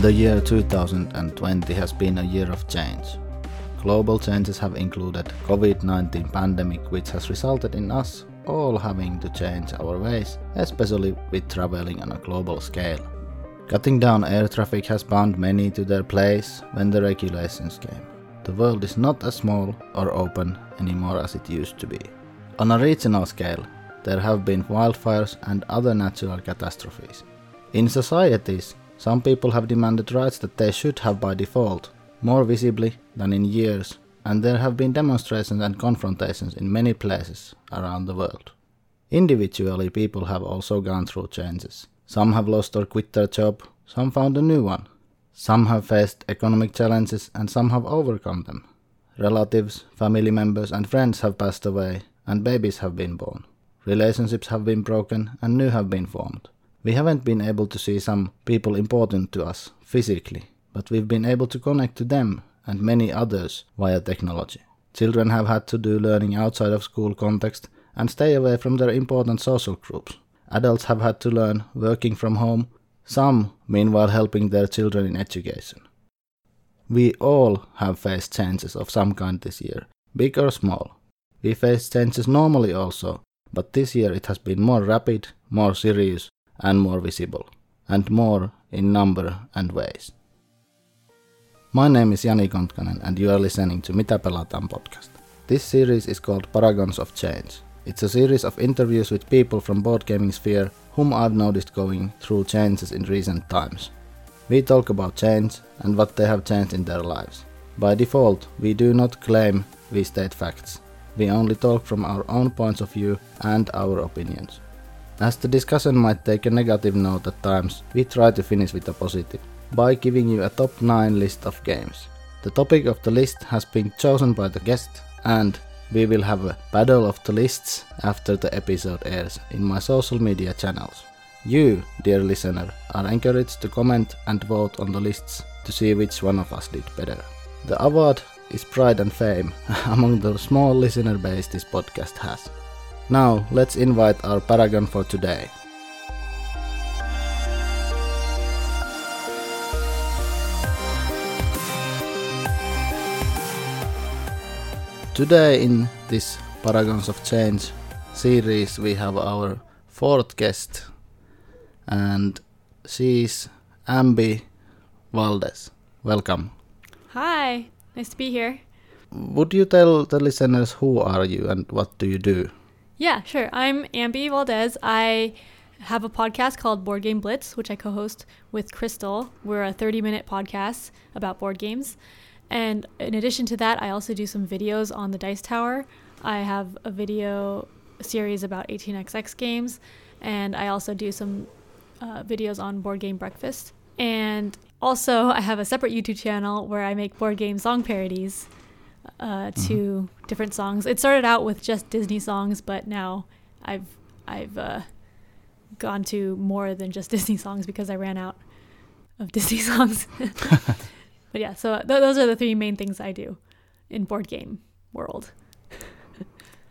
The year 2020 has been a year of change. Global changes have included COVID-19 pandemic which has resulted in us all having to change our ways, especially with traveling on a global scale. Cutting down air traffic has bound many to their place when the regulations came. The world is not as small or open anymore as it used to be. On a regional scale, there have been wildfires and other natural catastrophes. In societies, some people have demanded rights that they should have by default, more visibly than in years, and there have been demonstrations and confrontations in many places around the world. Individually, people have also gone through changes. Some have lost or quit their job, some found a new one. Some have faced economic challenges and some have overcome them. Relatives, family members, and friends have passed away, and babies have been born. Relationships have been broken and new have been formed. We haven't been able to see some people important to us physically, but we've been able to connect to them and many others via technology. Children have had to do learning outside of school context and stay away from their important social groups. Adults have had to learn working from home, some meanwhile helping their children in education. We all have faced changes of some kind this year, big or small. We face changes normally also, but this year it has been more rapid, more serious, and more visible, and more in number and ways. My name is Jani Kontkanen, and you are listening to Mitä pelataan podcast. This series is called Paragons of Change. It's a series of interviews with people from board gaming sphere whom I've noticed going through changes in recent times. We talk about change and what they have changed in their lives. By default, we do not claim we state facts. We only talk from our own points of view and our opinions. As the discussion might take a negative note at times, we try to finish with a positive by giving you a top 9 list of games. The topic of the list has been chosen by the guest and we will have a battle of the lists after the episode airs in my social media channels. You, dear listener, are encouraged to comment and vote on the lists to see which one of us did better. The award is pride and fame among the small listener base this podcast has. Now, let's invite our paragon for today. Today, in this Paragons of Change series, we have our fourth guest, and she's Ambi Valdez. Welcome. Hi, nice to be here. Would you tell the listeners who are you and what do you do? Yeah, sure. I'm Ambi Valdez. I have a podcast called Board Game Blitz, which I co host with Crystal. We're a 30 minute podcast about board games. And in addition to that, I also do some videos on the Dice Tower. I have a video series about 18xx games, and I also do some uh, videos on Board Game Breakfast. And also, I have a separate YouTube channel where I make board game song parodies uh, to mm-hmm. different songs. It started out with just Disney songs, but now I've I've uh, gone to more than just Disney songs because I ran out of Disney songs. but yeah, so th- those are the three main things I do in board game world.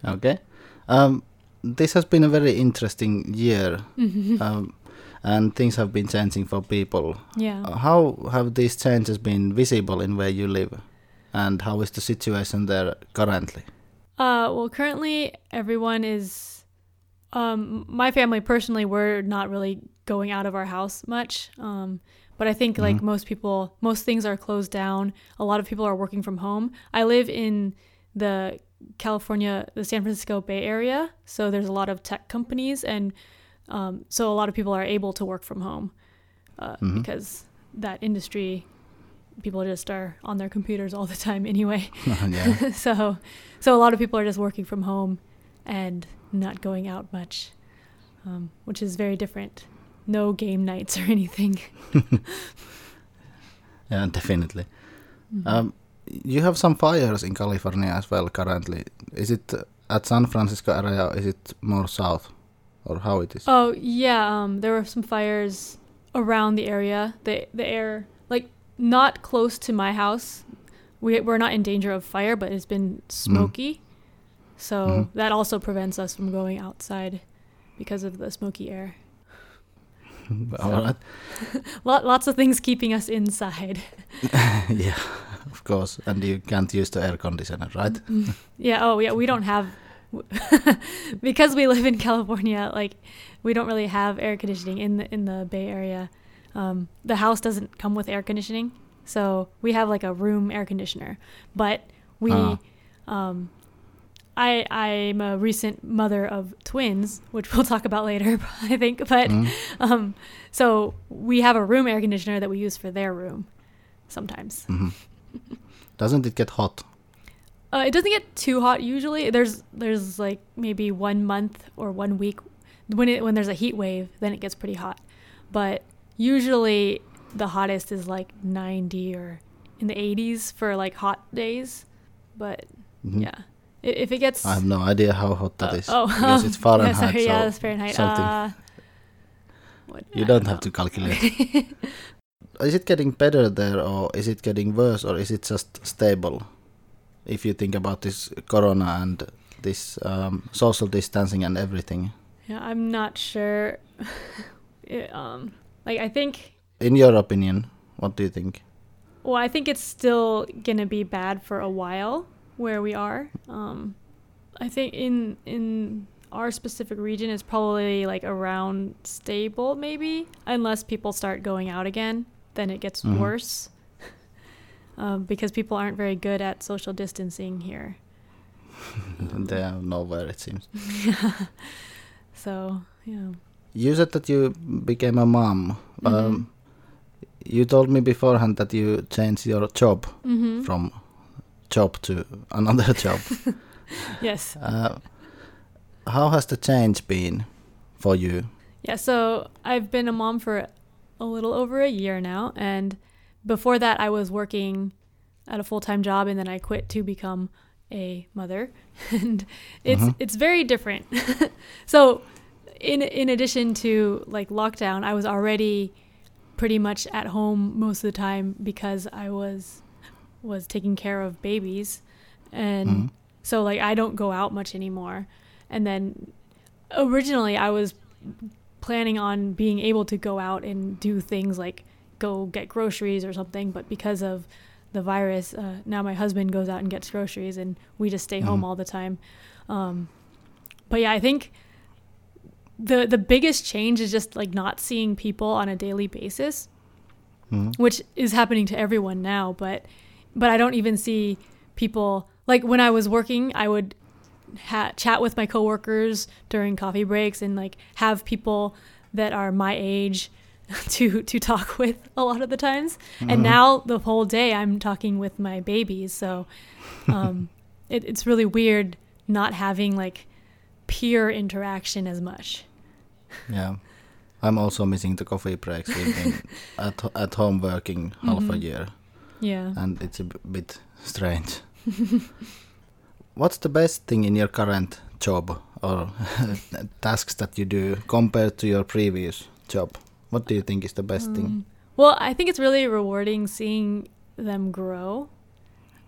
okay, um, this has been a very interesting year, mm-hmm. um, and things have been changing for people. Yeah. How have these changes been visible in where you live, and how is the situation there currently? Uh, well, currently everyone is. Um, my family personally, we're not really going out of our house much. Um, but I think like mm-hmm. most people, most things are closed down. A lot of people are working from home. I live in the California, the San Francisco Bay Area, so there's a lot of tech companies, and um, so a lot of people are able to work from home uh, mm-hmm. because that industry people just are on their computers all the time anyway. so so a lot of people are just working from home and not going out much, um, which is very different no game nights or anything. yeah, definitely. Mm-hmm. Um, you have some fires in California as well currently. Is it at San Francisco area? Or is it more south, or how it is? Oh yeah, um, there were some fires around the area. The the air not close to my house. We we're not in danger of fire, but it's been mm-hmm. smoky. Mm. So mm-hmm. that also prevents us from going outside because of the smoky air. Right. Lot, lots of things keeping us inside. yeah, of course. And you can't use the air conditioner, right? Yeah. Oh, yeah. We don't have because we live in California. Like, we don't really have air conditioning in the in the Bay Area. Um, the house doesn't come with air conditioning, so we have like a room air conditioner. But we, Ah. um, I I'm a recent mother of twins, which we'll talk about later, I think. But Mm. um, so we have a room air conditioner that we use for their room sometimes. Mhm. Doesn't it get hot? Uh, it doesn't get too hot usually. There's there's like maybe one month or one week when it when there's a heat wave, then it gets pretty hot. But usually the hottest is like 90 or in the 80s for like hot days. But Mhm. yeah, if it gets I have no idea how hot that uh, is oh because it's yeah, Fahrenheit. sorry, yeah, so that's Fahrenheit. Something. Uh, what, you I don't have to calculate. is it getting better there, or is it getting worse, or is it just stable? If you think about this corona and this um, social distancing and everything, Yeah, I'm not sure. It, um, like I think in your opinion, what do you think? Well, I think it's still gonna be bad for a while where we are. Um, I think in in our specific region it's probably like around stable maybe, unless people start going out again, then it gets Mhm. worse. um, because people aren't very good at social distancing here. they are nowhere, it seems. So yeah. You said that you became a mom. Mhm. Um, you told me beforehand that you changed your job Mm-hmm. from job to another job. yes. Uh, how has the change been for you? Yeah, so I've been a mom for a little over a year now, and before that, I was working at a full time job, and then I quit to become a mother, and it's Mhm. it's very different. so, in in addition to like lockdown, I was already pretty much at home most of the time because I was was taking care of babies, and Mhm. so like I don't go out much anymore. And then originally I was planning on being able to go out and do things like go get groceries or something, but because of the virus, uh, now my husband goes out and gets groceries and we just stay home Mhm. all the time. Um, but yeah, I think the the biggest change is just like not seeing people on a daily basis Mhm. which is happening to everyone now but but i don't even see people like when i was working i would ha- chat with my coworkers during coffee breaks and like have people that are my age to to talk with a lot of the times and Mhm. now the whole day i'm talking with my babies so um it, it's really weird not having like peer interaction as much Yeah, I'm also missing the coffee breaks. At at home working half a Mhm. year, yeah and it's a b- bit strange. What's the best thing in your current job or tasks that you do compared to your previous job? What do you think is the best thing? Um, Well, I think it's really rewarding seeing them grow.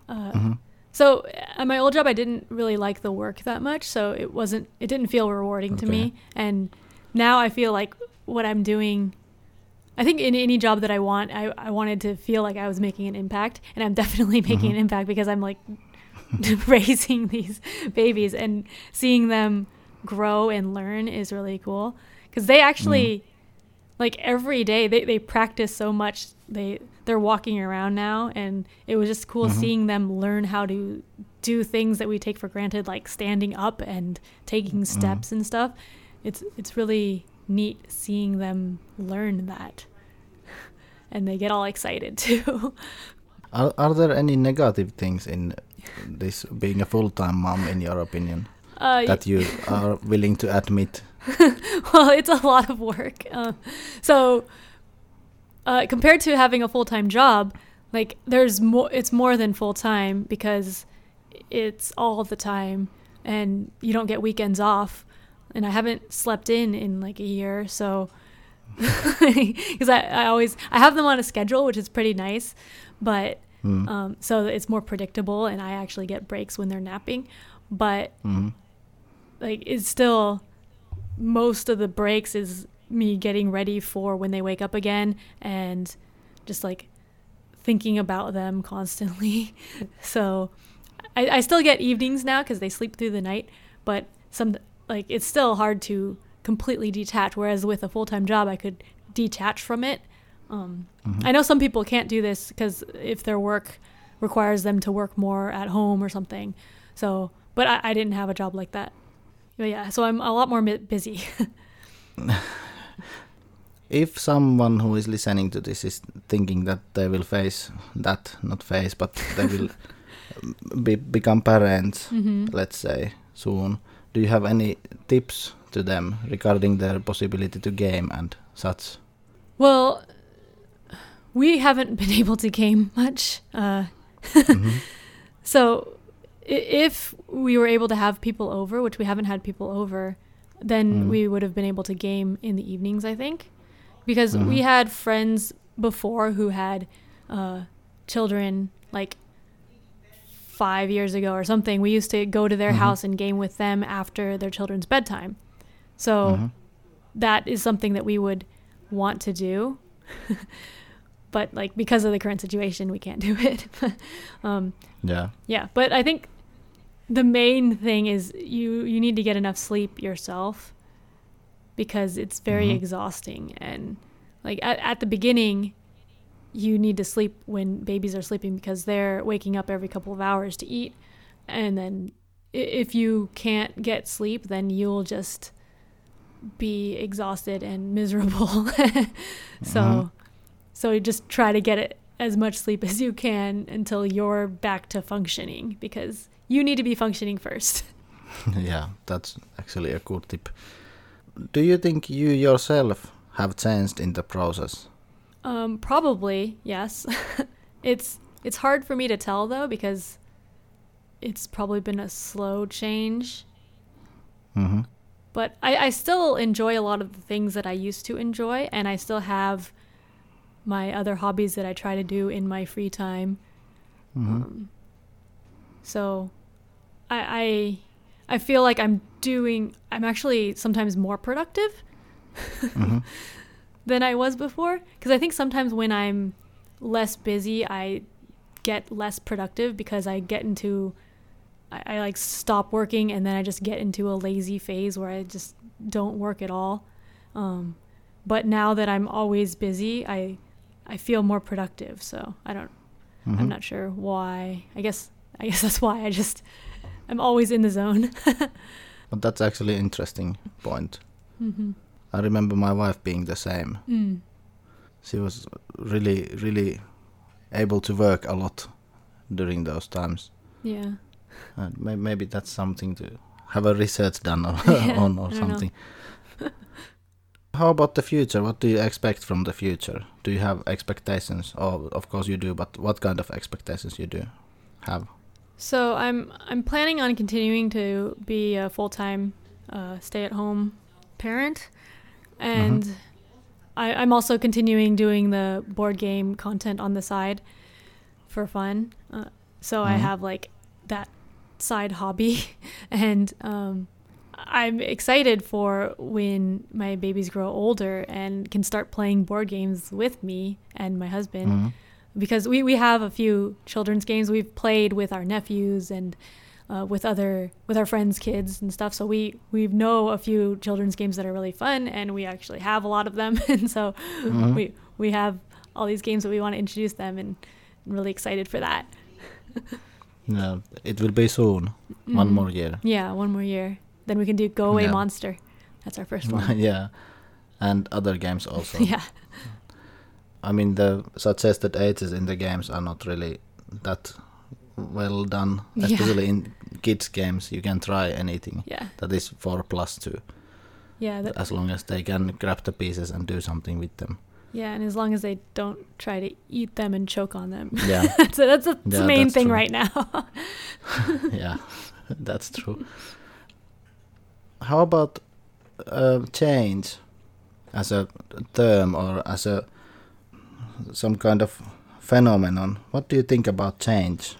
Uh, Mhm. So at my old job, I didn't really like the work that much, so it wasn't. It didn't feel rewarding to me. And now I feel like what I'm doing. I think in any job that I want, I, I wanted to feel like I was making an impact, and I'm definitely making Mhm. an impact because I'm like raising these babies and seeing them grow and learn is really cool because they actually like every day they, they practice so much they they're walking around now and it was just cool Mhm. seeing them learn how to do things that we take for granted like standing up and taking steps and stuff it's it's really neat seeing them learn that and they get all excited too Are, are there any negative things in this being a full-time mom, in your opinion, uh, that you are willing to admit? well, it's a lot of work. Uh, so, uh, compared to having a full time job, like there's more. It's more than full time because it's all the time, and you don't get weekends off. And I haven't slept in in like a year, so because I, I always I have them on a schedule, which is pretty nice, but Mm. um, so it's more predictable, and I actually get breaks when they're napping. But Mhm. like it's still most of the breaks is me getting ready for when they wake up again and just like thinking about them constantly. so I, I still get evenings now because they sleep through the night, but some like it's still hard to completely detach. Whereas with a full time job, I could detach from it. Um, Mhm. I know some people can't do this because if their work requires them to work more at home or something. So, but I, I didn't have a job like that. But yeah, so I'm a lot more mi- busy. If someone who is listening to this is thinking that they will face that, not face, but they will be, become parents, hmm let's say, soon, do you have any tips to them regarding their possibility to game and such? Well, we haven't been able to game much. Uh, Mhm. So, i- if we were able to have people over, which we haven't had people over, then Mm. we would have been able to game in the evenings, I think. Because we Mhm. had friends before who had uh, children like five years ago or something. We used to go to their Mhm. house and game with them after their children's bedtime. So, Mhm. that is something that we would want to do. but, like, because of the current situation, we can't do it. um, Yeah. yeah, but I think the main thing is you you need to get enough sleep yourself because it's very Mhm. exhausting and like at, at the beginning you need to sleep when babies are sleeping because they're waking up every couple of hours to eat and then if you can't get sleep then you'll just be exhausted and miserable so Mhm. so you just try to get it as much sleep as you can until you're back to functioning because you need to be functioning first. yeah, that's actually a good tip. Do you think you yourself have changed in the process? Um, probably yes. it's it's hard for me to tell though because it's probably been a slow change. hmm But I, I still enjoy a lot of the things that I used to enjoy, and I still have my other hobbies that I try to do in my free time. hmm Um, so I, I I feel like I'm doing I'm actually sometimes more productive hmm than I was before because I think sometimes when I'm less busy I get less productive because I get into I, I like stop working and then I just get into a lazy phase where I just don't work at all. Um, but now that I'm always busy, I I feel more productive. So I don't hmm I'm not sure why. I guess I guess that's why I just I'm always in the zone. But that's actually an interesting point. hmm I remember my wife being the same. Mm. She was really, really able to work a lot during those times. Yeah. And may- maybe that's something to have a research done on, Yeah, on or I don't know. something. How about the future? What do you expect from the future? Do you have expectations? Oh, of course you do, but what kind of expectations you do have? So I'm I'm planning on continuing to be a full time uh, stay at home parent, and I, I'm also continuing doing the board game content on the side for fun. Uh, so I Mhm. have like that side hobby, and um, I'm excited for when my babies grow older and can start playing board games with me and my husband Mhm. because we, we have a few children's games we've played with our nephews and uh, with other with our friends kids and stuff so we we know a few children's games that are really fun and we actually have a lot of them and so Mhm. we we have all these games that we want to introduce them and I'm really excited for that Yeah, it will be soon. One Mhm. more year. yeah one more year then we can do go away Yeah. monster that's our first one yeah, and other games also. yeah I mean, the suggested ages in the games are not really that well done, Yeah. especially in kids' games. You can try anything yeah that is four plus two, yeah that, as long as they can grab the pieces and do something with them. yeah and as long as they don't try to eat them and choke on them Yeah, that's a, that's, a, that's Yeah, the main that's thing true. right now yeah, that's true. How about uh, change as a term or as a some kind of phenomenon? What do you think about change?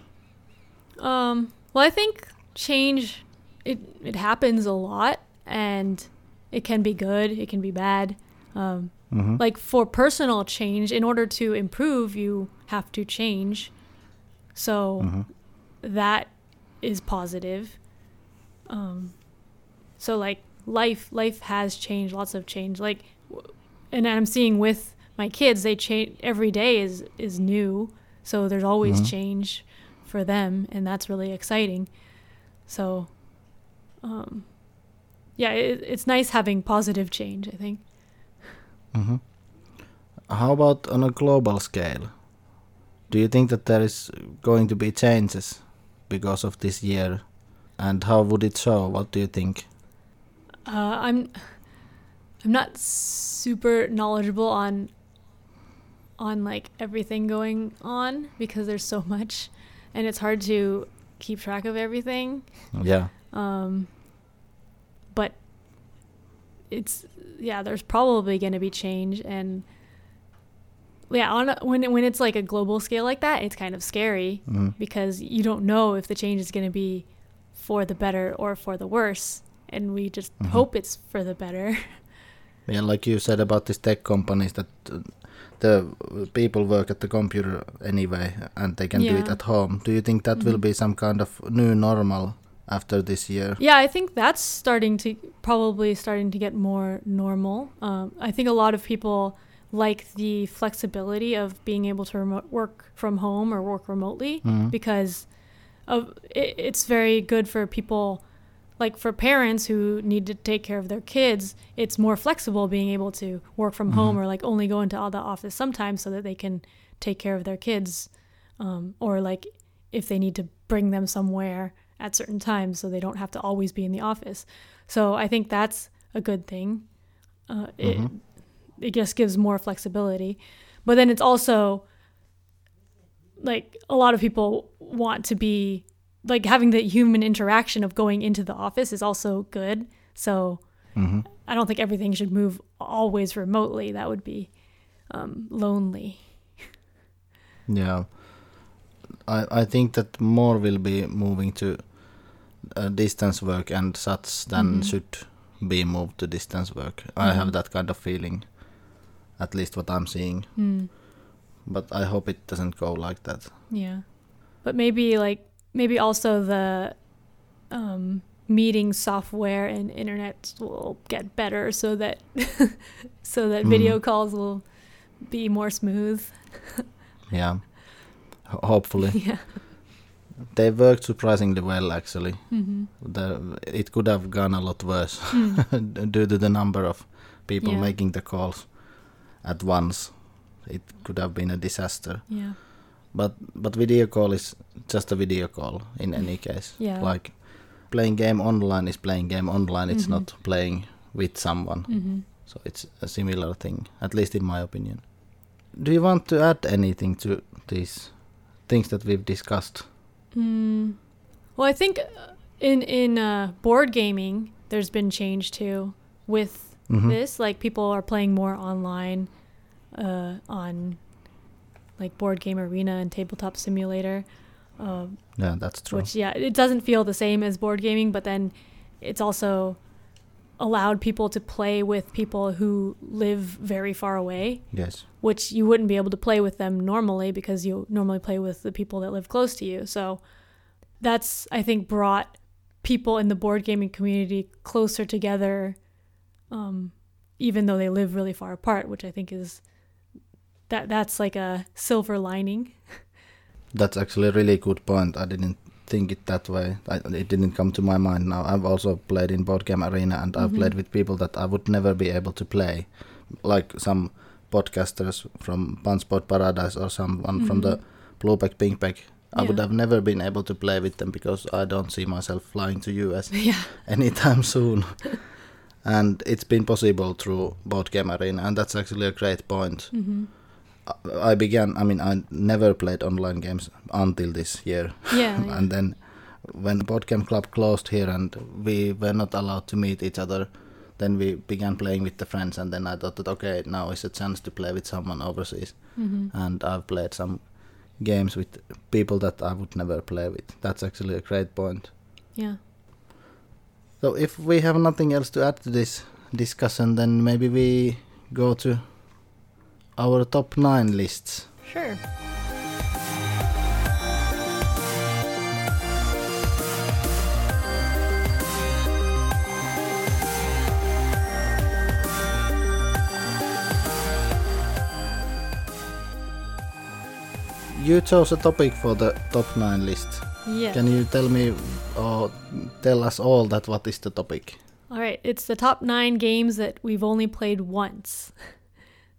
Um, well, I think change it it happens a lot, and it can be good, it can be bad. Um, hmm like for personal change, in order to improve, you have to change. So hmm that is positive. Um, so like life, life has changed. Lots of change. Like, and I'm seeing with my kids, they change every day is is new. So there's always Mhm. change for them, and that's really exciting. So, um, yeah, it, it's nice having positive change. I think. hmm How about on a global scale? Do you think that there is going to be changes because of this year? And how would it show? What do you think? Uh, I'm I'm not super knowledgeable on on like everything going on because there's so much and it's hard to keep track of everything. Yeah. Um, but it's yeah, there's probably going to be change and yeah, on a, when it- when it's like a global scale like that, it's kind of scary Mm. because you don't know if the change is going to be for the better or for the worse and we just Mhm. hope it's for the better. Yeah, like you said about these tech companies that uh, the people work at the computer anyway and they can do it at home. Do you think that will Mhm. be some kind of new normal after this year? Yeah, I think that's starting to probably starting to get more normal. Um, I think a lot of people like the flexibility of being able to remote work from home or work remotely Mhm. because of it, it's very good for people like for parents who need to take care of their kids it's more flexible being able to work from home Mhm. or like only go into the office sometimes so that they can take care of their kids um, or like if they need to bring them somewhere at certain times so they don't have to always be in the office so i think that's a good thing uh, it, Mhm. it just gives more flexibility but then it's also like a lot of people want to be like having the human interaction of going into the office is also good so hmm i don't think everything should move always remotely that would be um, lonely Yeah. I, I think that more will be moving to uh, distance work and such than Mhm. should be moved to distance work. I Mhm. have that kind of feeling, at least what I'm seeing. Hmm. But I hope it doesn't go like that. Yeah. But maybe like maybe also the um meeting software and internet will get better so that so that video Mhm. calls will be more smooth. Yeah. Ho- hopefully. yeah. They worked surprisingly well, actually. hmm The, it could have gone a lot worse Mm. due to the number of people Yeah. making the calls at once. It could have been a disaster. Yeah. But but video call is just a video call in any case. Yeah. Like playing game online is playing game online. It's Mhm. not playing with someone. mm-hmm. So it's a similar thing, at least in my opinion. Do you want to add anything to these things that we've discussed? Mm. Well, I think uh, in in uh, board gaming, there's been change too with Mhm. this. Like people are playing more online uh, on like board game arena and tabletop simulator. Um, Yeah, that's true. which yeah, it doesn't feel the same as board gaming, but then it's also allowed people to play with people who live very far away yes. which you wouldn't be able to play with them normally because you normally play with the people that live close to you. So that's I think brought people in the board gaming community closer together, um, even though they live really far apart, which I think is that that's like a silver lining. That's actually a really good point. I didn't think it that way. I, it didn't come to my mind now. I've also played in board game arena and I've Mhm. played with people that I would never be able to play, like some podcasters from Punchboard Paradise or someone from the Mhm. Blue Peg Pink Peg. I would have never been able to play with them because I don't see myself flying to US yeah. anytime soon. and it's been possible through board game arena, and that's actually a great point. hmm I- began. I mean, I never played online games until this year. Yeah. yeah. and then when board game club closed here and we were not allowed to meet each other then we began playing with the friends and then i thought that okay now is a chance to play with someone overseas hmm and i've played some games with people that i would never play with that's actually a great point Yeah. so if we have nothing else to add to this discussion then maybe we go to our top nine lists. Sure. You chose a topic for the top nine list. Yeah. Can you tell me or tell us all that what is the topic? All right, it's the top nine games that we've only played once.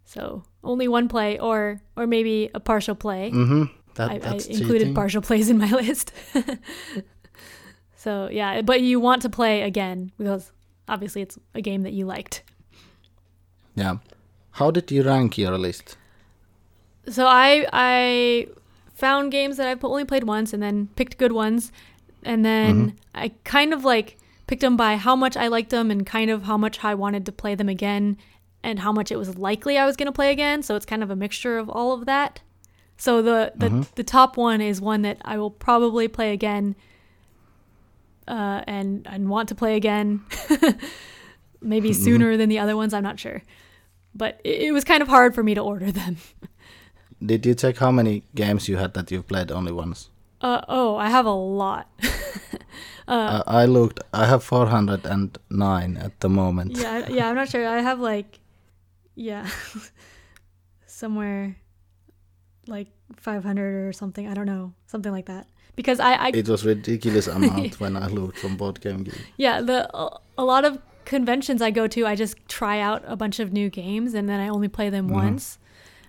So only one play, or or maybe a partial play. Mm-hmm. That, I, I included partial plays in my list. so yeah, but you want to play again because obviously it's a game that you liked. Yeah. How did you rank your list? So I I found games that I've only played once and then picked good ones, and then I kind of like picked them by how much I liked them and kind of how much I wanted to play them again and how much it was likely I was going to play again. So it's kind of a mixture of all of that. So the the, the top one is one that I will probably play again, uh, and and want to play again, maybe sooner than the other ones. I'm not sure, but it, it was kind of hard for me to order them. Did you check how many games you had that you've played only once? Uh, oh, I have a lot. Uh, I looked. I have 409 at the moment. yeah, yeah, I'm not sure. I have like, yeah, somewhere like 500 or something. I don't know, something like that. Because I, I It was ridiculous amount when I looked from Board Game Geek. yeah, the a, lot of conventions I go to, I just try out a bunch of new games and then I only play them once.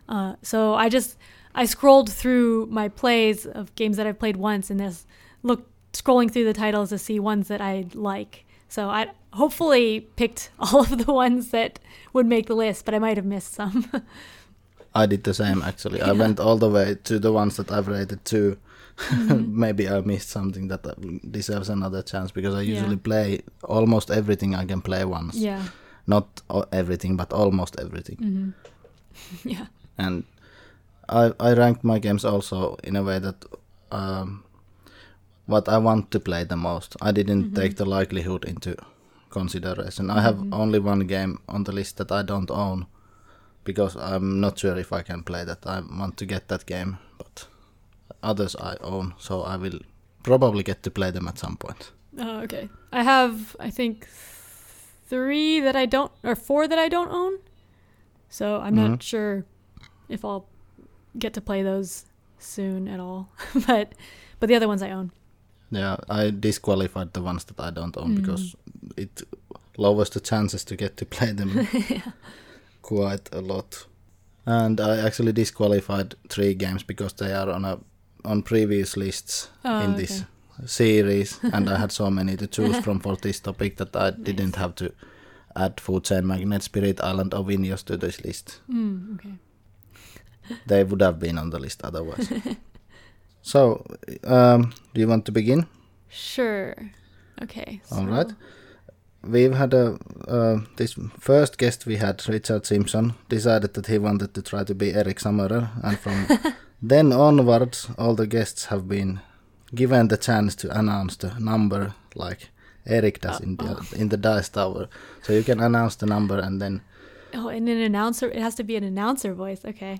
Uh, so I just I scrolled through my plays of games that I've played once and this look scrolling through the titles to see ones that I like. So I hopefully picked all of the ones that would make the list, but I might have missed some. I did the same actually. I went all the way to the ones that I've rated 2 Maybe I missed something that uh, deserves another chance because I Yeah. usually play almost everything I can play once. yeah. Not everything, but almost everything. hmm Yeah. And I I ranked my games also in a way that um, what I want to play the most. I didn't take the likelihood into consideration. I have only one game on the list that I don't own because I'm not sure if I can play that. I want to get that game, but others I own, so I will probably get to play them at some point. Oh, okay. I have, I think, three that I don't, or four that I don't own. So I'm Mhm. not sure if I'll get to play those soon at all. but, but the other ones I own. Yeah, I disqualified the ones that I don't own Mm. because it lowers the chances to get to play them quite a lot. And I actually disqualified three games because they are on a on previous lists Oh, in okay. this series, and I had so many to choose from for this topic that I didn't have to add Food Chain Magnet, Spirit Island, or Vinhos to this list. Mm, okay. They would have been on the list otherwise. so, um, do you want to begin? Sure. Okay. So, All right. We've had a uh, this first guest we had, Richard Simpson, decided that he wanted to try to be Eric Summerer, and from then onwards, all the guests have been given the chance to announce the number like Eric does in the in the dice tower. So you can announce the number, and then Oh, and an announcer, it has to be an announcer voice. Okay.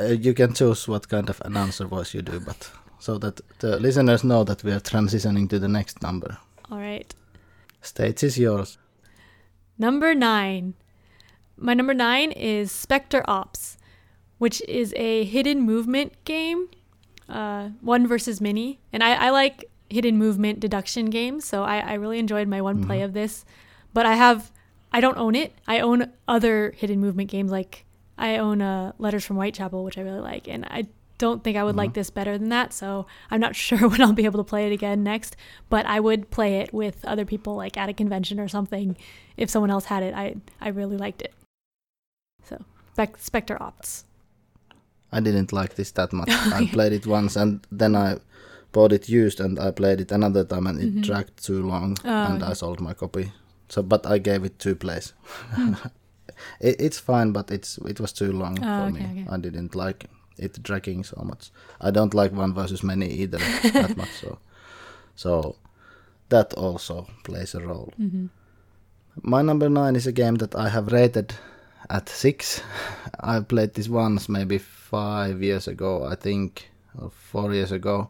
Uh, you can choose what kind of announcer voice you do, but so that the listeners know that we are transitioning to the next number. All right. Stage is yours. Number nine. My number nine is Specter Ops, which is a hidden movement game, uh, one versus many. And I, I like hidden movement deduction games, so I, I really enjoyed my one play of this. But I have, I don't own it. I own other hidden movement games, like I own uh, Letters from Whitechapel, which I really like. And I don't think I would like this better than that, so I'm not sure when I'll be able to play it again next. But I would play it with other people, like at a convention or something, if someone else had it. I I really liked it. So Spec- Specter Ops. I didn't like this that much. I played it once and then I bought it used and I played it another time and it dragged too long Mm-hmm. Oh, and I sold my copy. So, but I gave it two plays. it, it's fine, but it's it was too long. Oh, for okay, me. okay. I didn't like it dragging so much. I don't like one versus many either that much. So, so that also plays a role. Mm-hmm. My number nine is a game that I have rated at six. I played this once, maybe five years ago, I think, or four years ago,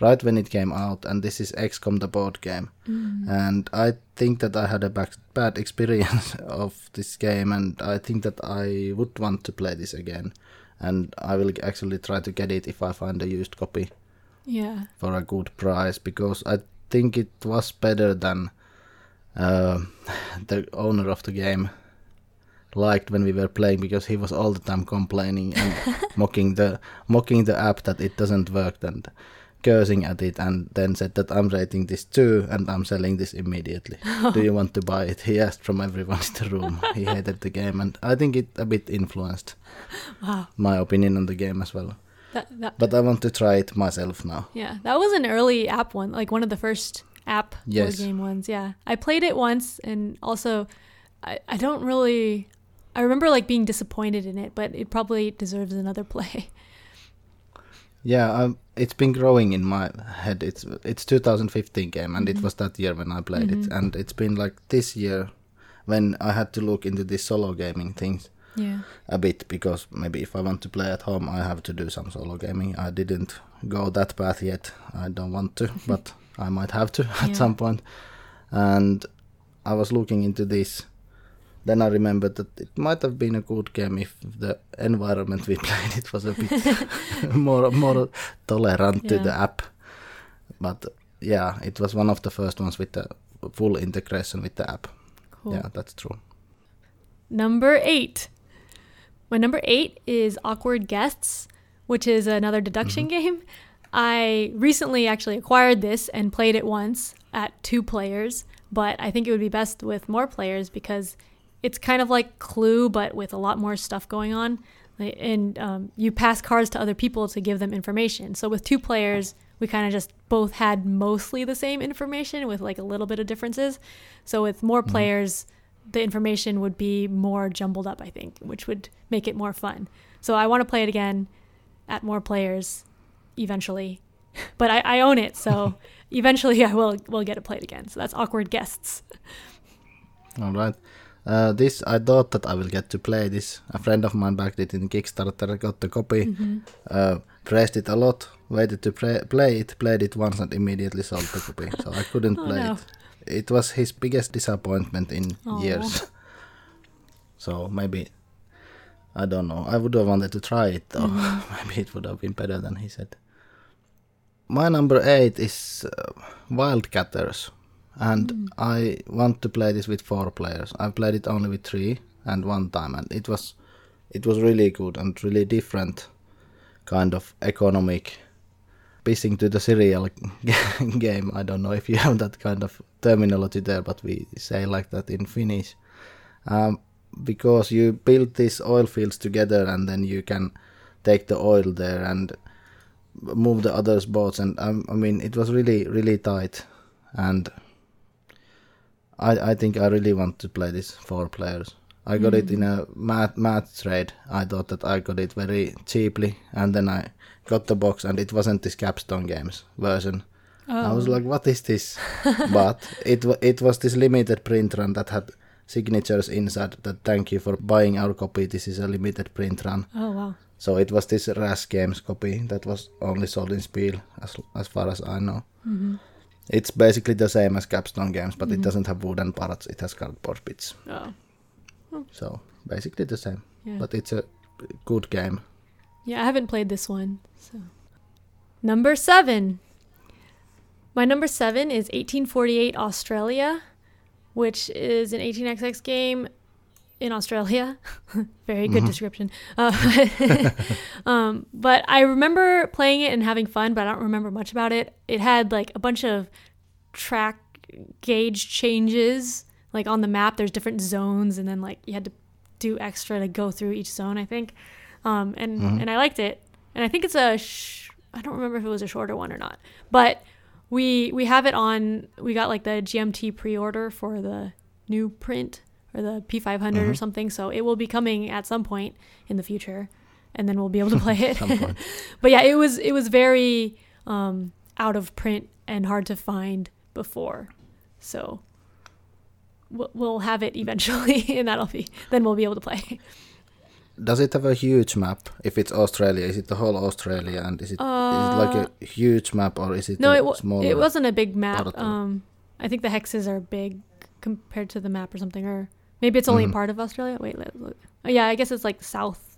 right when it came out. And this is XCOM, the board game. Mm. And I think that I had a back, bad experience of this game, and I think that I would want to play this again. And I will actually try to get it if I find a used copy Yeah. for a good price because I think it was better than uh, the owner of the game liked when we were playing because he was all the time complaining and mocking the mocking the app that it doesn't work and cursing at it and then said that I'm rating this too and I'm selling this immediately. Do you want to buy it? He asked from everyone in the room. he hated the game and I think it a bit influenced Wow. my opinion on the game as well. That that But I want to try it myself now. yeah, that was an early app one, like one of the first app Yes. board game ones. Yeah, I played it once, and also, I I don't really. I remember like being disappointed in it, but it probably deserves another play. Yeah, um, it's been growing in my head. It's it's 2015 game, and it was that year when I played it, Mhm. and it's been like this year when I had to look into this solo gaming things Yeah. a bit because maybe if I want to play at home, I have to do some solo gaming. I didn't go that path yet. I don't want to, but I might have to at Yeah. some point. And I was looking into this. Then I remembered that it might have been a good game if the environment we played it was a bit more more tolerant to the app. But yeah, it was one of the first ones with the full integration with the app. Cool. Yeah, that's true. Number eight. My number eight is Awkward Guests, which is another deduction mm-hmm. game. I recently actually acquired this and played it once at two players, but I think it would be best with more players because it's kind of like Clue, but with a lot more stuff going on. And um, you pass cards to other people to give them information. So with two players, we kind of just both had mostly the same information with like a little bit of differences. So with more Mhm. players, the information would be more jumbled up, I think, which would make it more fun. So I want to play it again at more players eventually. But I, I own it, so eventually I will will get to play it again. So that's awkward guests. All right. Uh, this I thought that I will get to play this. A friend of mine backed it in Kickstarter, got the copy, Mhm. uh, praised it a lot, waited to pra- play it, played it once, and immediately sold the copy. So I couldn't Oh, play no. it. It was his biggest disappointment in Aw. years. So maybe I don't know. I would have wanted to try it though. Mhm. maybe it would have been better than he said. My number eight is uh, Wildcatters, and Mm. I want to play this with four players. I've played it only with three and one time, and it was it was really good and really different kind of economic pissing to the cereal game. I don't know if you have that kind of terminology there, but we say like that in Finnish. Um, because you build these oil fields together and then you can take the oil there and move the others boats and um, I mean it was really really tight and I I think I really want to play this four players. I got it in a mad math trade. I thought that I got it very cheaply and then I got the box and it wasn't this Capstone Games version. I was Oh. like, what is this? but it it was this limited print run that had signatures inside that thank you for buying our copy. This is a limited print run. oh wow. So it was this Ras Games copy that was only sold in Spiel, as as far as I know. hmm It's basically the same as Capstone Games, but Mhm. it doesn't have wooden parts. It has cardboard bits. Oh So basically the same, yeah. but it's a good game. Yeah, I haven't played this one. So number seven. My number seven is 1848 Australia, which is an 18xx game in Australia. Very good Mhm. description. Uh, um, but I remember playing it and having fun, but I don't remember much about it. It had like a bunch of track gauge changes. Like on the map, there's different zones, and then like you had to do extra to go through each zone. I think, um, and Mhm. and I liked it. And I think it's a sh- I don't remember if it was a shorter one or not, but we we have it on. We got like the GMT pre-order for the new print or the P500 or Mhm. something. So it will be coming at some point in the future, and then we'll be able to play it. But yeah, it was it was very um, out of print and hard to find before. So we'll, we'll have it eventually, and that'll be then we'll be able to play. Does it have a huge map? If it's Australia, is it the whole Australia, and is it Uh, like a huge map, or is it No, it smaller? it wasn't a big map. part of the- Um, I think the hexes are big compared to the map or something, or maybe it's only Mhm. part of Australia. Wait, look. Oh, yeah, I guess it's like South,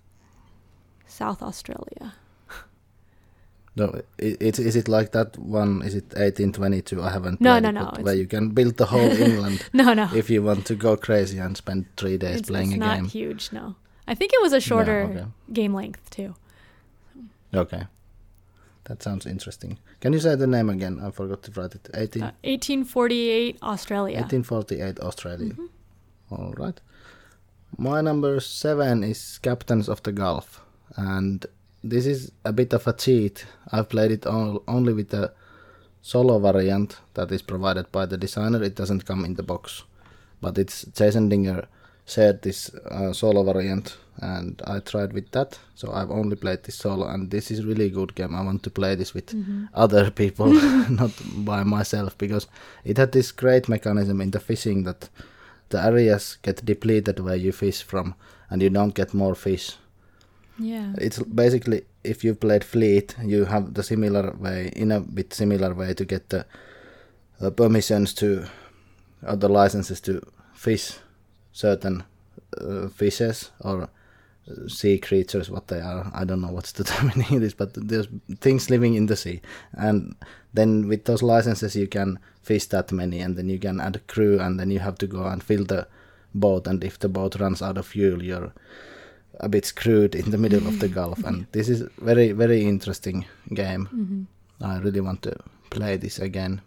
South Australia. No, i- it, is it like that one? Is it 1822? I haven't No, played no, it, no, it's- Where you can build the whole England No, no, if you want to go crazy and spend three days it's, playing it's a not huge. No, I think it was a shorter okay. game length too. Okay. That sounds interesting. Can you say the name again? I forgot to write it. 18, Uh, 1848 Australia. 1848 Australia. Mhm. All right. My number seven is Captains of the Gulf, and this is a bit of a cheat. I've played it only with the solo variant that is provided by the designer. It doesn't come in the box, but it's Jason Dinger shared this uh, solo variant, and I tried with that. So I've only played this solo, and this is really good game. I want to play this with Mhm. other people, not by myself, because it had this great mechanism in the fishing that the areas get depleted where you fish from, and you don't get more fish. Yeah. It's basically if you've played Fleet, you have the similar way, in a bit similar way, to get the uh, permissions to, or the licenses to fish certain uh, fishes or sea creatures, what they are. I don't know what's the term in English, but there's things living in the sea. And then with those licenses, you can fish that many, and then you can add a crew, and then you have to go and fill the boat. And if the boat runs out of fuel, you're a bit screwed in the middle of the Gulf. And this is very, very interesting game. hmm I really want to play this again.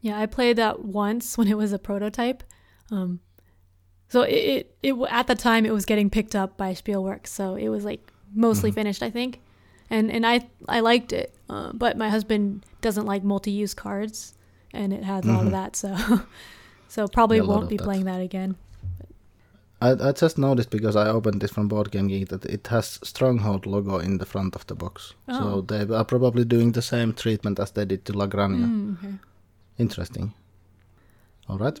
Yeah, I played that once when it was a prototype. Um, so it, it, it at the time it was getting picked up by Spielworxx, so it was like mostly Mhm. finished, I think, and and I I liked it, uh, but my husband doesn't like multi-use cards, and it has a lot Mhm. of that, so so probably Yeah, won't be that. playing that again. I, I just noticed because I opened this from Board Game Geek that it has Stronghold logo in the front of the box. Oh. So they are probably doing the same treatment as they did to La Granja. Mm, okay. Interesting. All right.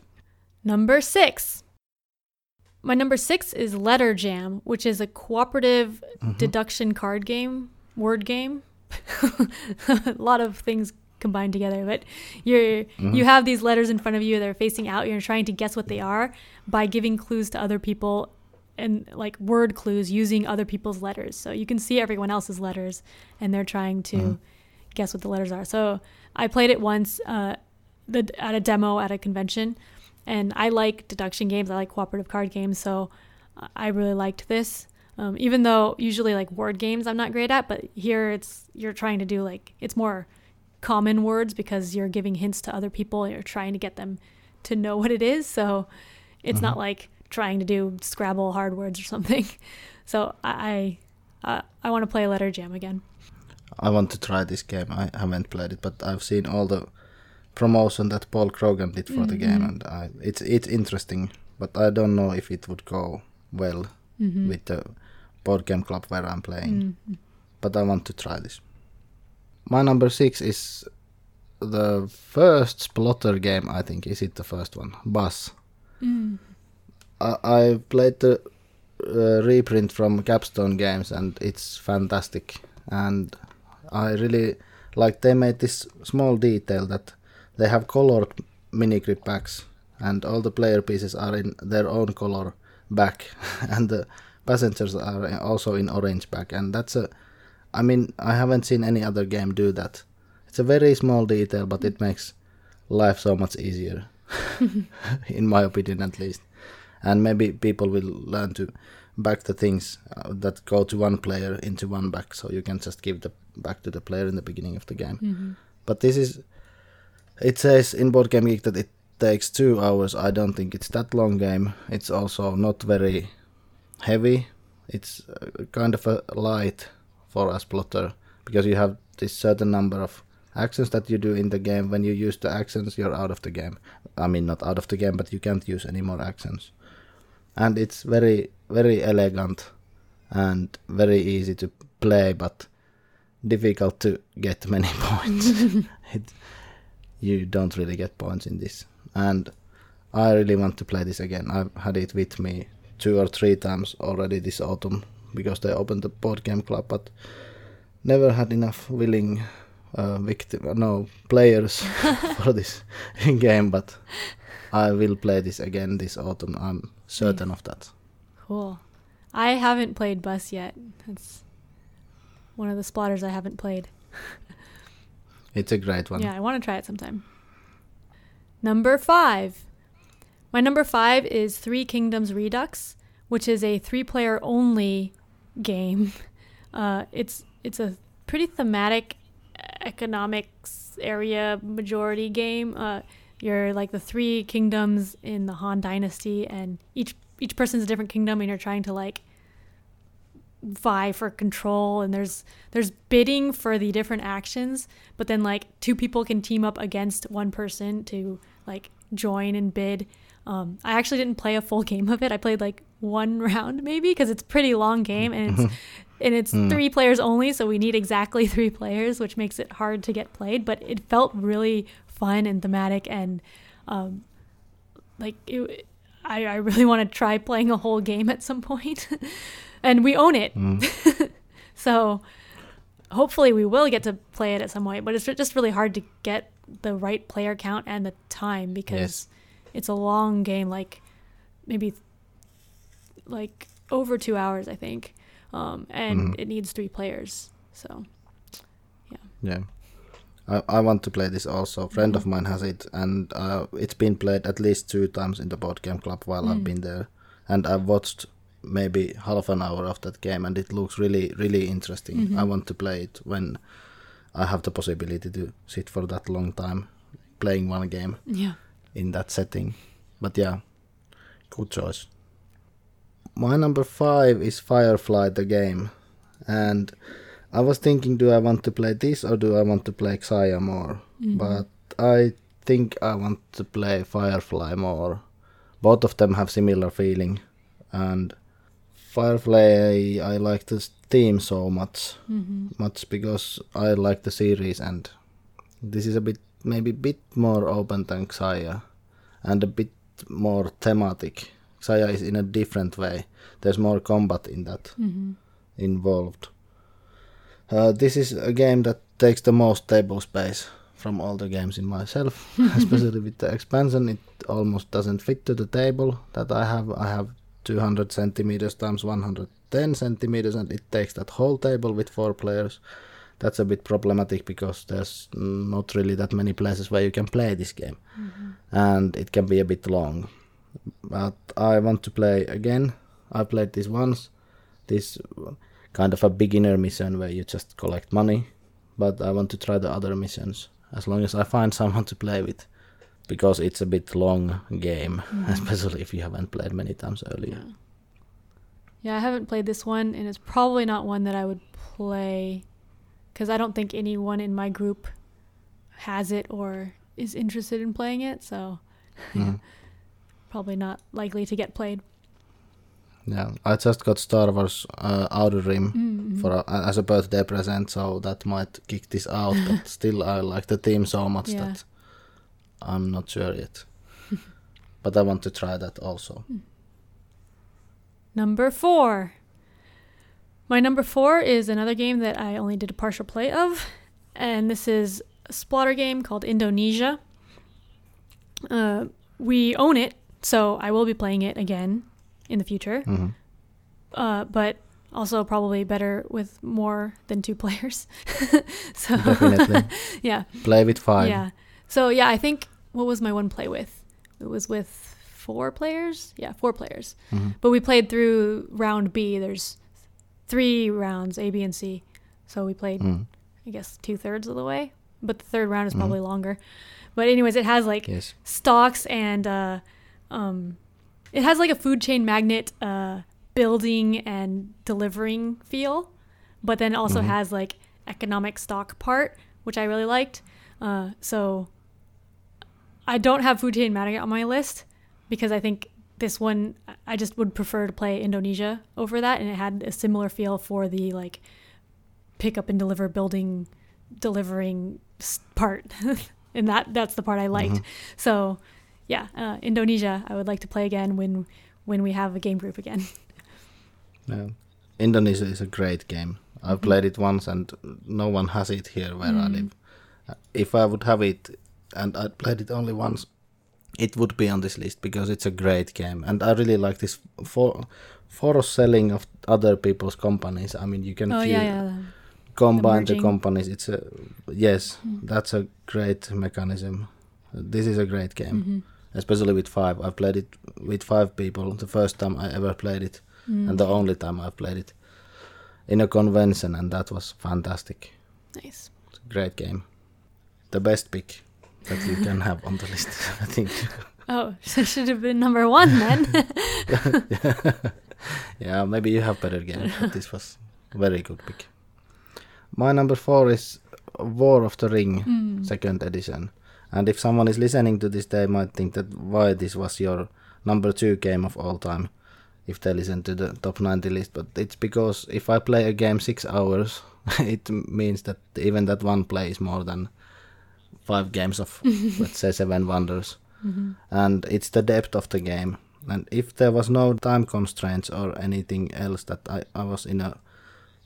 Number six. My number six is Letter Jam, which is a cooperative Mhm. deduction card game, word game. a lot of things combined together, but you're Mhm. you have these letters in front of you. They're facing out. You're trying to guess what they are by giving clues to other people and like word clues using other people's letters. So you can see everyone else's letters, and they're trying to Mhm. guess what the letters are. So I played it once uh, the, at a demo at a convention, and I like deduction games. I like cooperative card games, so I really liked this. Um, even though usually like word games I'm not great at, but here it's you're trying to do like it's more common words because you're giving hints to other people and you're trying to get them to know what it is. So it's not like trying to do Scrabble hard words or something. So I I, uh, I want to play Letter Jam again. I want to try this game. I haven't played it, but I've seen all the promotion that Paul Grogan did for the game, Mhm. and I, it's it's interesting. But I don't know if it would go well Mm-hmm. with the board game club where I'm playing. Mm. but I want to try this. My number six is the first Splotter game, I think. Is it the first one? Bus. Mm. I, I played the uh, reprint from Capstone Games and it's fantastic. And I really like they made this small detail that they have colored mini grip packs and all the player pieces are in their own color back and the passengers are also in orange back and that's a I mean I haven't seen any other game do that. It's a very small detail but it makes life so much easier in my opinion at least. And maybe people will learn to back the things uh, that go to one player into one back so you can just give the back to the player in the beginning of the game. Mm-hmm. But this is it says in Board Game Geek that it takes two hours. I don't think it's that long game. It's also not very heavy. It's uh, kind of a light for a plotter because you have this certain number of actions that you do in the game. When you use the actions, you're out of the game. I mean, not out of the game, but you can't use any more actions. And it's very, very elegant and very easy to play, but difficult to get many points. it, you don't really get points in this. And I really want to play this again. I've had it with me two or three times already this autumn because they opened the board game club, but never had enough willing uh, victim, no players for this game. But I will play this again this autumn. I'm certain Nice. of that. Cool. I haven't played Bus yet. That's one of the Splotters I haven't played. It's a great one. Yeah, I want to try it sometime. Number five. My number five is Three Kingdoms Redux, which is a three-player only game. Uh, it's it's a pretty thematic economics area majority game. Uh, you're like the three kingdoms in the Han Dynasty, and each each person's a different kingdom, and you're trying to like vie for control and there's there's bidding for the different actions but then like two people can team up against one person to like join and bid. Um, i actually didn't play a full game of it. I played like one round maybe because it's pretty long game and it's and it's Mm. three players only so we need exactly three players which makes it hard to get played but it felt really fun and thematic and um, like it, I, I really want to try playing a whole game at some point and we own it Mm. so hopefully we will get to play it at some point, but it's just really hard to get the right player count and the time because Yes. it's a long game, like maybe like over two hours, I think, um, and Mhm. it needs three players. So Yeah. Yeah. I, I want to play this also. A friend of Mhm. mine has it, and uh, it's been played at least two times in the board game club while Mm. I've been there. And I've watched maybe half an hour of that game, and it looks really, really interesting. Mhm. I want to play it when I have the possibility to sit for that long time playing one game yeah, in that setting. But yeah, good choice. My number five is Firefly the game, and I was thinking, do I want to play this or do I want to play Xia more? Mhm. But I think I want to play Firefly more. Both of them have similar feeling, and Firefly I like the theme so much, hmm much because I like the series, and this is a bit maybe a bit more open than Xia, and a bit more thematic. Xia is in a different way. There's more combat in that hmm involved. Uh, this is a game that takes the most table space from all the games in myself, especially with the expansion. It almost doesn't fit to the table that I have. I have 200 centimeters times 110 centimeters, and it takes that whole table with four players. That's a bit problematic because there's not really that many places where you can play this game, mm-hmm. and it can be a bit long. But I want to play again. I played this once. This kind of a beginner mission where you just collect money, but I want to try the other missions as long as I find someone to play with because it's a bit long game, Mhm. especially if you haven't played many times earlier. Yeah. Yeah, I haven't played this one, and it's probably not one that I would play because I don't think anyone in my group has it or is interested in playing it. So Mhm. probably not likely to get played. Yeah, I just got Star Wars uh, Outer Rim Mm-hmm. for a, as a birthday present, so that might kick this out. but still, I like the theme so much Yeah. that I'm not sure yet. but I want to try that also. Number four. My number four is another game that I only did a partial play of, and this is a Splotter game called Indonesia. Uh, we own it, so I will be playing it again in the future, hmm uh, but also probably better with more than two players. so yeah, Play with five. yeah. So yeah, I think what was my one play with? It was with four players. Yeah, four players. Mhm. But we played through round B. There's three rounds, A, B, and C. So we played, Mm. I guess, two thirds of the way. But the third round is Mhm. probably longer. But anyways, it has like Yes. stocks and uh, um, it has like a Food Chain Magnate uh, building and delivering feel, but then also Mhm. has like economic stock part, which I really liked. Uh, so I don't have Food Chain Magnate on my list because I think this one I just would prefer to play Indonesia over that, and it had a similar feel for the like pick up and deliver building delivering part and that that's the part i liked Mhm. so yeah, uh, Indonesia. I would like to play again when when we have a game group again. Yeah. Indonesia is a great game. I've Mhm. played it once, and no one has it here where I Mm. live. Uh, If I would have it, and I played it only once, it would be on this list because it's a great game, and I really like this for for selling of other people's companies. I mean, you can oh feel yeah, yeah. combine the merging. companies. It's a yes, Mm. that's a great mechanism. This is a great game, Mhm. especially with five. I've played it with five people. The first time I ever played it, Mm. and the only time I've played it in a convention, and that was fantastic. nice. It's a great game. The best pick that you can have on the list, I think. Oh, so it should have been number one then. yeah, maybe you have better game, but this was very good pick. My number four is War of the Ring, Mm. second edition. And if someone is listening to this, they might think that why this was your number two game of all time, if they listen to the top 90 list. But it's because if I play a game six hours, it means that even that one play is more than five games of, let's say, Seven Wonders. Mhm. And it's the depth of the game. And if there was no time constraints or anything else that I, I was in a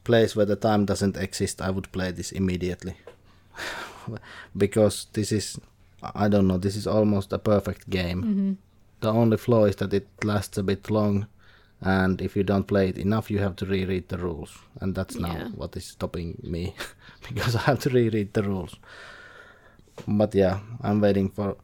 place where the time doesn't exist, I would play this immediately. because this is, I don't know, this is almost a perfect game. Mhm. The only flaw is that it lasts a bit long, and if you don't play it enough, you have to reread the rules, and that's now Yeah. what is stopping me, because I have to reread the rules. But yeah, I'm waiting for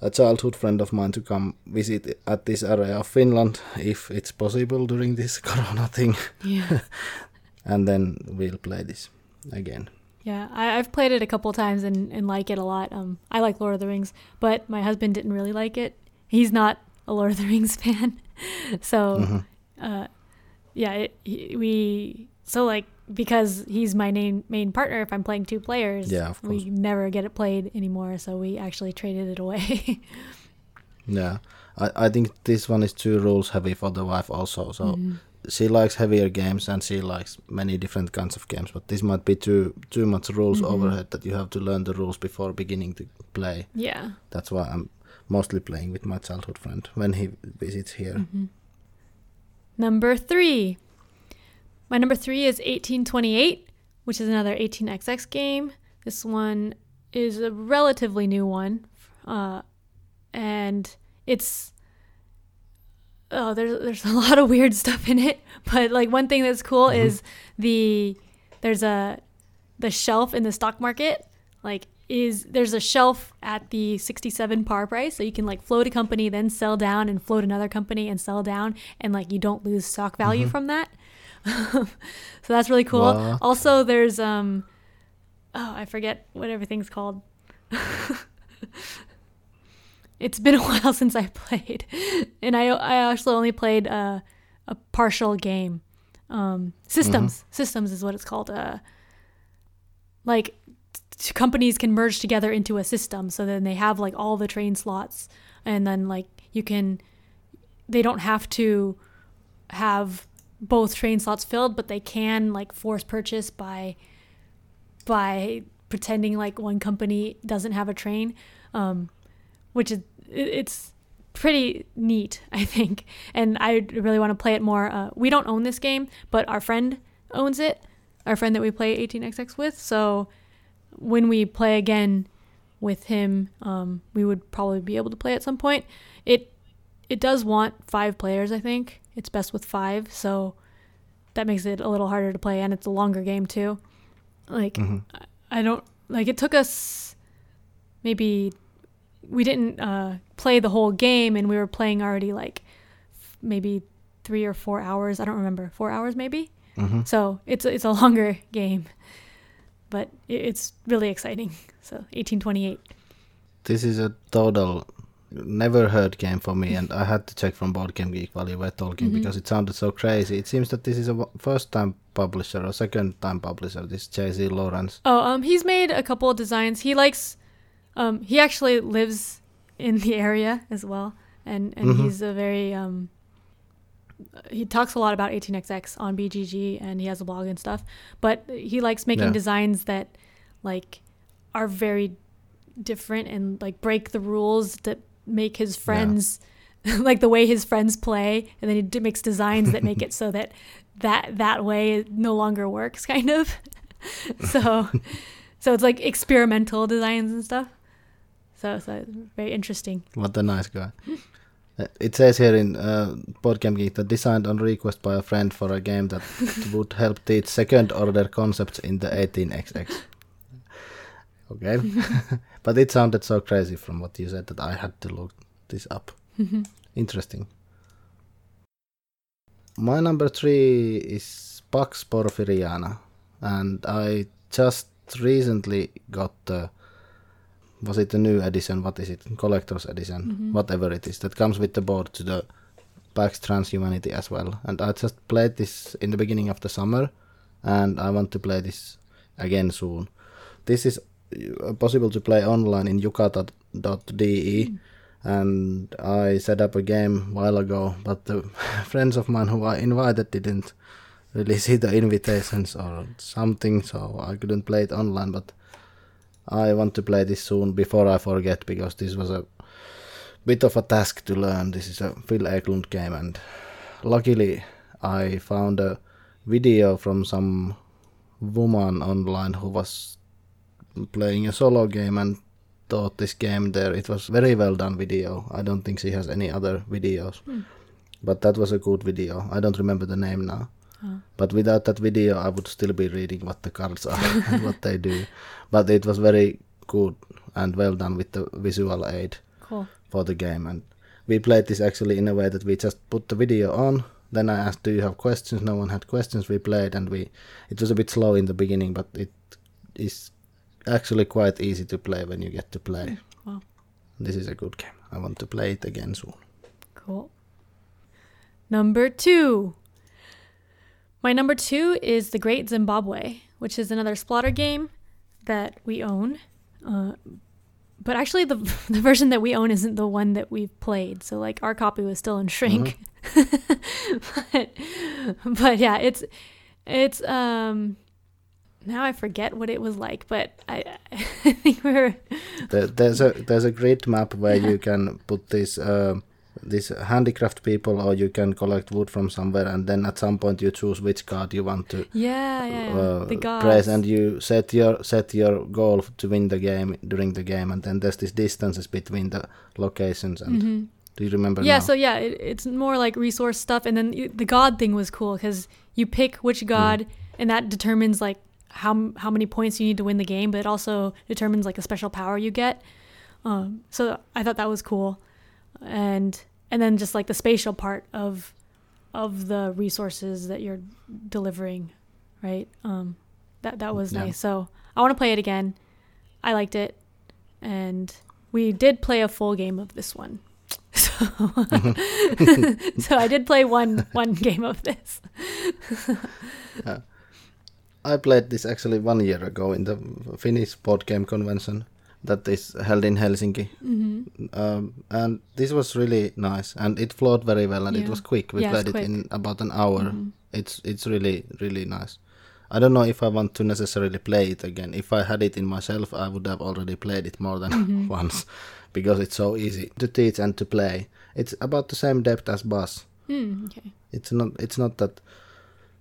a childhood friend of mine to come visit at this area of Finland, if it's possible during this Corona thing, Yeah. and then we'll play this again. Yeah, I, I've played it a couple times and, and like it a lot. Um, I like Lord of the Rings, but my husband didn't really like it. He's not a Lord of the Rings fan, so Mhm. uh, yeah, it, we so like because he's my main main partner. If I'm playing two players, Yeah, of course. we never get it played anymore. So we actually traded it away. Yeah, I, I think this one is too rules heavy for the wife also. So Mhm. she likes heavier games and she likes many different kinds of games. But this might be too too much rules Mhm. overhead that you have to learn the rules before beginning to play. Yeah. That's why I'm mostly playing with my childhood friend when he visits here. Mhm. Number three. My number three is 1828, which is another 18xx game. This one is a relatively new one, uh, and it's oh, there's there's a lot of weird stuff in it. But like one thing that's cool Mhm. is the there's a the shelf in the stock market like is there's a shelf at the 67 par price so you can like float a company then sell down and float another company and sell down and like you don't lose stock value Mhm. from that so that's really cool. What? also there's um oh i forget what everything's called. It's been a while since i played and i i actually only played uh, a partial game. Um systems. Systems is what it's called uh like t- companies can merge together into a system so then they have like all the train slots and then like you can they don't have to have both train slots filled but they can like force purchase by by pretending like one company doesn't have a train um which is it's pretty neat i think. And i really want to play it more uh, we don't own this game but our friend owns it our friend that we play 18xx with. So when we play again with him um, we would probably be able to play at some point. It it does want five players i think it's best with five so that makes it a little harder to play and it's a longer game too like Mhm. I don't like it took us maybe we didn't uh, play the whole game and we were playing already like f- maybe three or four hours. I don't remember four hours maybe. Mhm. So it's it's a longer game, but it's really exciting. So 1828. This is a total never heard game for me, and I had to check from Board Game Geek while you were talking Mhm. because it sounded so crazy. It seems that this is a first time publisher or second time publisher. This JC Lawrence. Oh, um, he's made a couple of designs. He likes, um, he actually lives in the area as well, and and Mhm. he's a very um. He talks a lot about 18xx on BGG, and he has a blog and stuff. But he likes making Yeah. designs that, like, are very different and like break the rules that make his friends like the way his friends play, and then he d- makes designs that make it so that that that way no longer works, kind of. so, so it's like experimental designs and stuff. So, so very interesting. What a nice guy. Uh, It says here in uh, Podcast Geek that designed on request by a friend for a game that would help teach second order concepts in the 18xx. Okay. but it sounded so crazy from what you said that I had to look this up. Interesting. My number three is Pax Porfiriana, and I just recently got the. Was it a new edition? What is it? Collector's edition, mm-hmm. whatever it is, that comes with the board to the PAX Transhumanity as well. And I just played this in the beginning of the summer, and I want to play this again soon. This is possible to play online in yucata.de and I set up a game a while ago, but the friends of mine who I invited didn't really see the invitations or something, so I couldn't play it online. But I want to play this soon before I forget because this was a bit of a task to learn. This is a Phil Eklund game, and luckily I found a video from some woman online who was playing a solo game and thought this game there it was very well done video. I don't think she has any other videos. Hmm. But that was a good video. I don't remember the name now. Oh. but without that video i would still be reading what the cards are and what they do. But it was very good and well done with the visual aid Cool. for the game. And we played this actually in a way that we just put the video on. Then i asked do you have questions? No one had questions. We played and we it was a bit slow in the beginning but it is actually quite easy to play when you get to play Wow. this is a good game i want to play it again soon Cool. Number two. My number two is The Great Zimbabwe, which is another Splotter game that we own. Uh, but actually, the, the version that we own isn't the one that we've played. So, like, our copy was still in shrink. but, but yeah, it's, it's, um, now I forget what it was like, but I, I think we were, there, there's a there's a grid map where you can put these uh, these handicraft people or you can collect wood from somewhere and then at some point you choose which card you want to yeah, yeah, yeah. uh, the gods. press and you set your set your goal to win the game during the game and then there's these distances between the locations and Mhm. do you remember Yeah, now? so yeah, it, it's more like resource stuff, and then the god thing was cool because you pick which Mm. god, and that determines like how how many points you need to win the game, but it also determines like a special power you get. Um, so I thought that was cool, and and then just like the spatial part of of the resources that you're delivering, right? Um, that that was Yeah. nice. So I want to play it again. I liked it, and we did play a full game of this one. So, so I did play one one game of this. I played this actually one year ago in the Finnish board game convention that is held in Helsinki. Hmm um, and this was really nice and it flowed very well and it was quick. We Yeah, played it quick. in about an hour. Mhm. it's it's really really nice. I don't know if i want to necessarily play it again. If i had it in myself i would have already played it more than Mhm. once because it's so easy to teach and to play. It's about the same depth as bus Mm, okay. it's not it's not that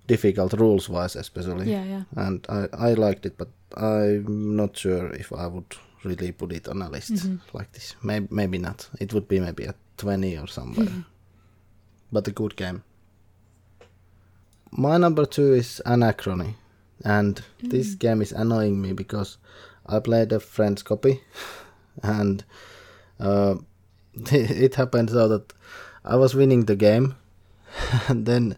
difficult rules wise especially Yeah, yeah. and i i liked it but i'm not sure if i would really put it on a list Mhm. like this maybe maybe not it would be maybe at 20 or somewhere Mhm. but a good game. My number two is Anachrony, and this Mm. game is annoying me because I played a friend's copy, and uh, it happened so that I was winning the game, and then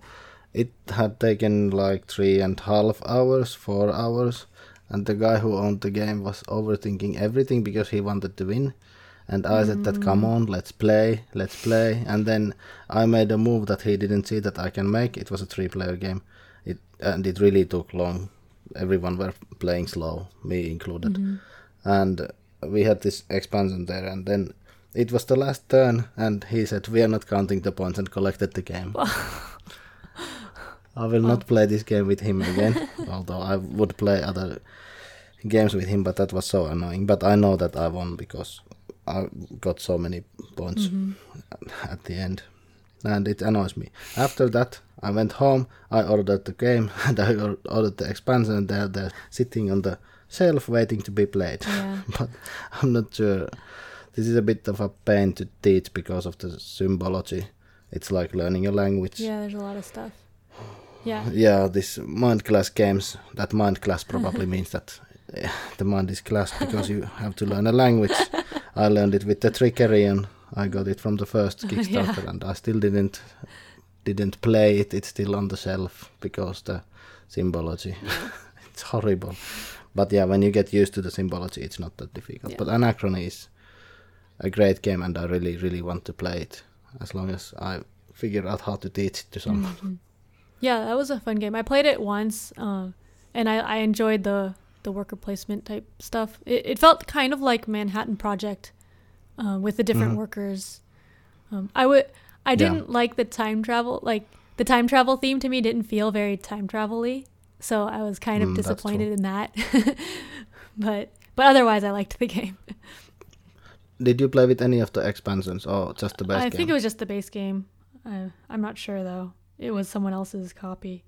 it had taken like three and a half hours, four hours, and the guy who owned the game was overthinking everything because he wanted to win. And I said that come on, let's play, let's play. And then I made a move that he didn't see that I can make. It was a three-player game, it and it really took long. Everyone were playing slow, me included. Mhm. And we had this expansion there, and then it was the last turn, and he said we are not counting the points and collected the game. I will not play this game with him again, although I would play other games with him, but that was so annoying. But I know that I won because I got so many points Mm-hmm. at the end, and it annoys me. After that, I went home. I ordered the game and I ordered the expansion. And they're they're sitting on the shelf waiting to be played. Yeah. but I'm not sure. This is a bit of a pain to teach because of the symbology. It's like learning a language. Yeah, there's a lot of stuff. Yeah. Yeah, this Mindclash games. That Mindclash probably means that eh, the mind is class because you have to learn a language. I learned it with the Trickerion. I got it from the first Kickstarter, and I still didn't didn't play it. It's still on the shelf because the symbology. it's horrible. But yeah, when you get used to the symbology, it's not that difficult. Yeah. But Anachrony is a great game, and I really, really want to play it as long as I figure out how to teach it to someone. Yeah, that was a fun game. I played it once, uh, and I, I enjoyed the the worker placement type stuff. It, it felt kind of like Manhattan Project, uh, with the different Mhm. workers. Um, I would I didn't like the time travel. Like the time travel theme to me didn't feel very time travel-y, so I was kind of Mm, disappointed in that. but but otherwise, I liked the game. Did you play with any of the expansions or just the base I game? think it was just the base game. Uh, I'm not sure though. It was someone else's copy.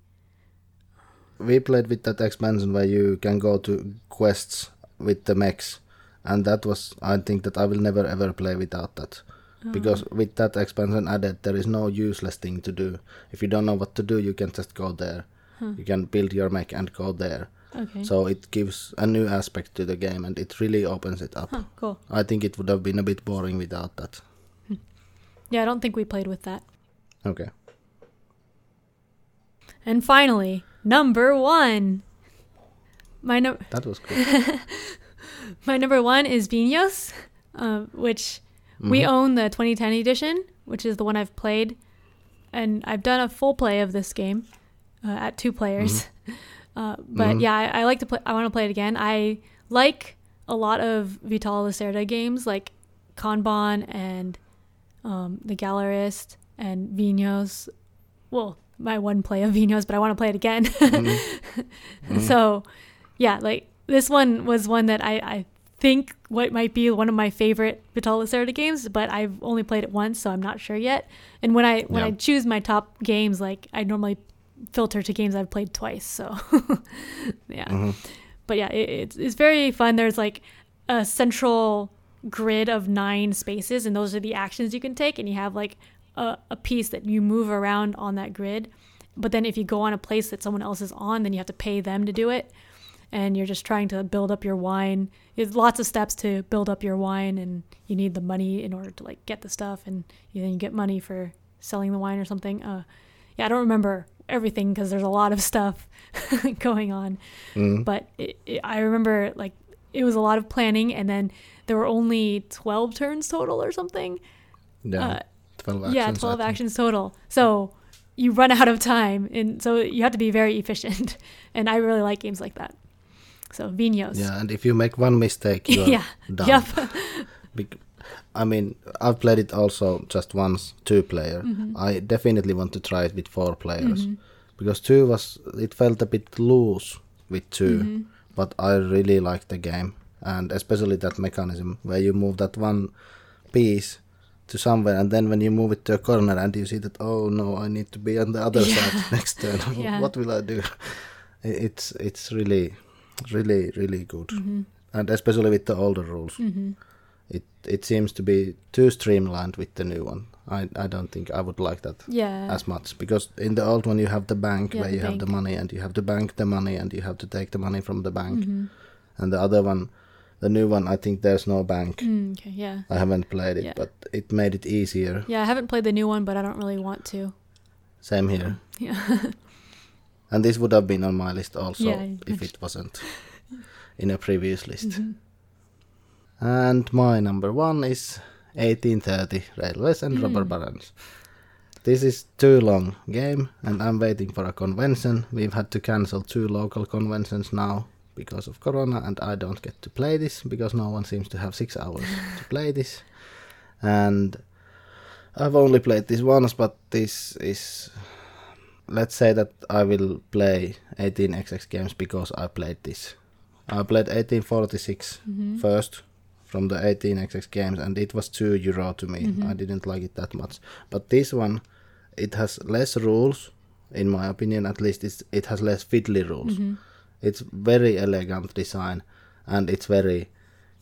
we played with that expansion where you can go to quests with the mechs, and that was I think that I will never ever play without that. Oh. Because with that expansion added, there is no useless thing to do. If you don't know what to do, you can just go there. You can build your mech and go there. Okay. So it gives a new aspect to the game, and it really opens it up. Huh, cool. I think it would have been a bit boring without that. Hmm. Yeah, I don't think we played with that. Okay. And finally, number one. My no- That was cool. my number one is Vinhos, uh, which we Mhm. own the 2010 edition, which is the one I've played, and I've done a full play of this game uh, at two players. Uh, but Mhm. yeah, I, I like to play. I want to play it again. I like a lot of Vital Lacerda games, like Kanban and um, the Gallerist and Vinhos. Well, my one play of Vinhos, but I want to play it again. Mhm. Mhm. So, yeah, like this one was one that I, I think what might be one of my favorite Vital Lacerda games, but I've only played it once, so I'm not sure yet. And when I when I choose my top games, like I normally filter to games I've played twice. So, yeah Mhm. but yeah, it, it's it's very fun. There's like a central grid of nine spaces, and those are the actions you can take, and you have like a, a piece that you move around on that grid. But then if you go on a place that someone else is on, then you have to pay them to do it, and you're just trying to build up your wine. It's lots of steps to build up your wine, and you need the money in order to like get the stuff, and you, then you get money for selling the wine or something. Uh, yeah, I don't remember everything because there's a lot of stuff going on Mhm. but it, it, I remember like it was a lot of planning, and then there were only twelve turns total or something. Yeah. Uh, Twelve actions. yeah, twelve actions total. So you run out of time, and so you have to be very efficient. And I really like games like that. So Vinhos. Yeah, and if you make one mistake, you're yeah. done. Yep. Bec- I mean, I've played it also just once, two player. Mhm. I definitely want to try it with four players Mhm. because two was it felt a bit loose with 2 Mhm. but I really liked the game and especially that mechanism where you move that one piece to somewhere and then when you move it to a corner and you see that oh no I need to be on the other Yeah. side next turn Yeah. what will I do it's it's really really really good Mhm. and especially with the older rules Mhm. it it seems to be too streamlined with the new one. I I don't think I would like that Yeah. as much because in the old one you have the bank Yeah, where the you have the money and you have to bank the money and you have to take the money from the bank. Mhm. And the other one, the new one, I think there's no bank. Mm, okay. Yeah. I haven't played it, Yeah. but it made it easier. Yeah. I haven't played the new one, but I don't really want to. Same here. Yeah. And this would have been on my list also Yeah, if it wasn't in a previous list. Mhm. And my number one is 1830 Railways and Robber Mm. Barons. This is too long game and I'm waiting for a convention. We've had to cancel two local conventions now because of corona and I don't get to play this because no one seems to have six hours to play this. And I've only played this once but this is let's say that I will play 18xx games because I played this. I played 1846 Mhm. first from the 18xx games, and it was two euro to me. I didn't like it that much. But this one, it has less rules, in my opinion. At least it's, it has less fiddly rules. It's very elegant design, and it's very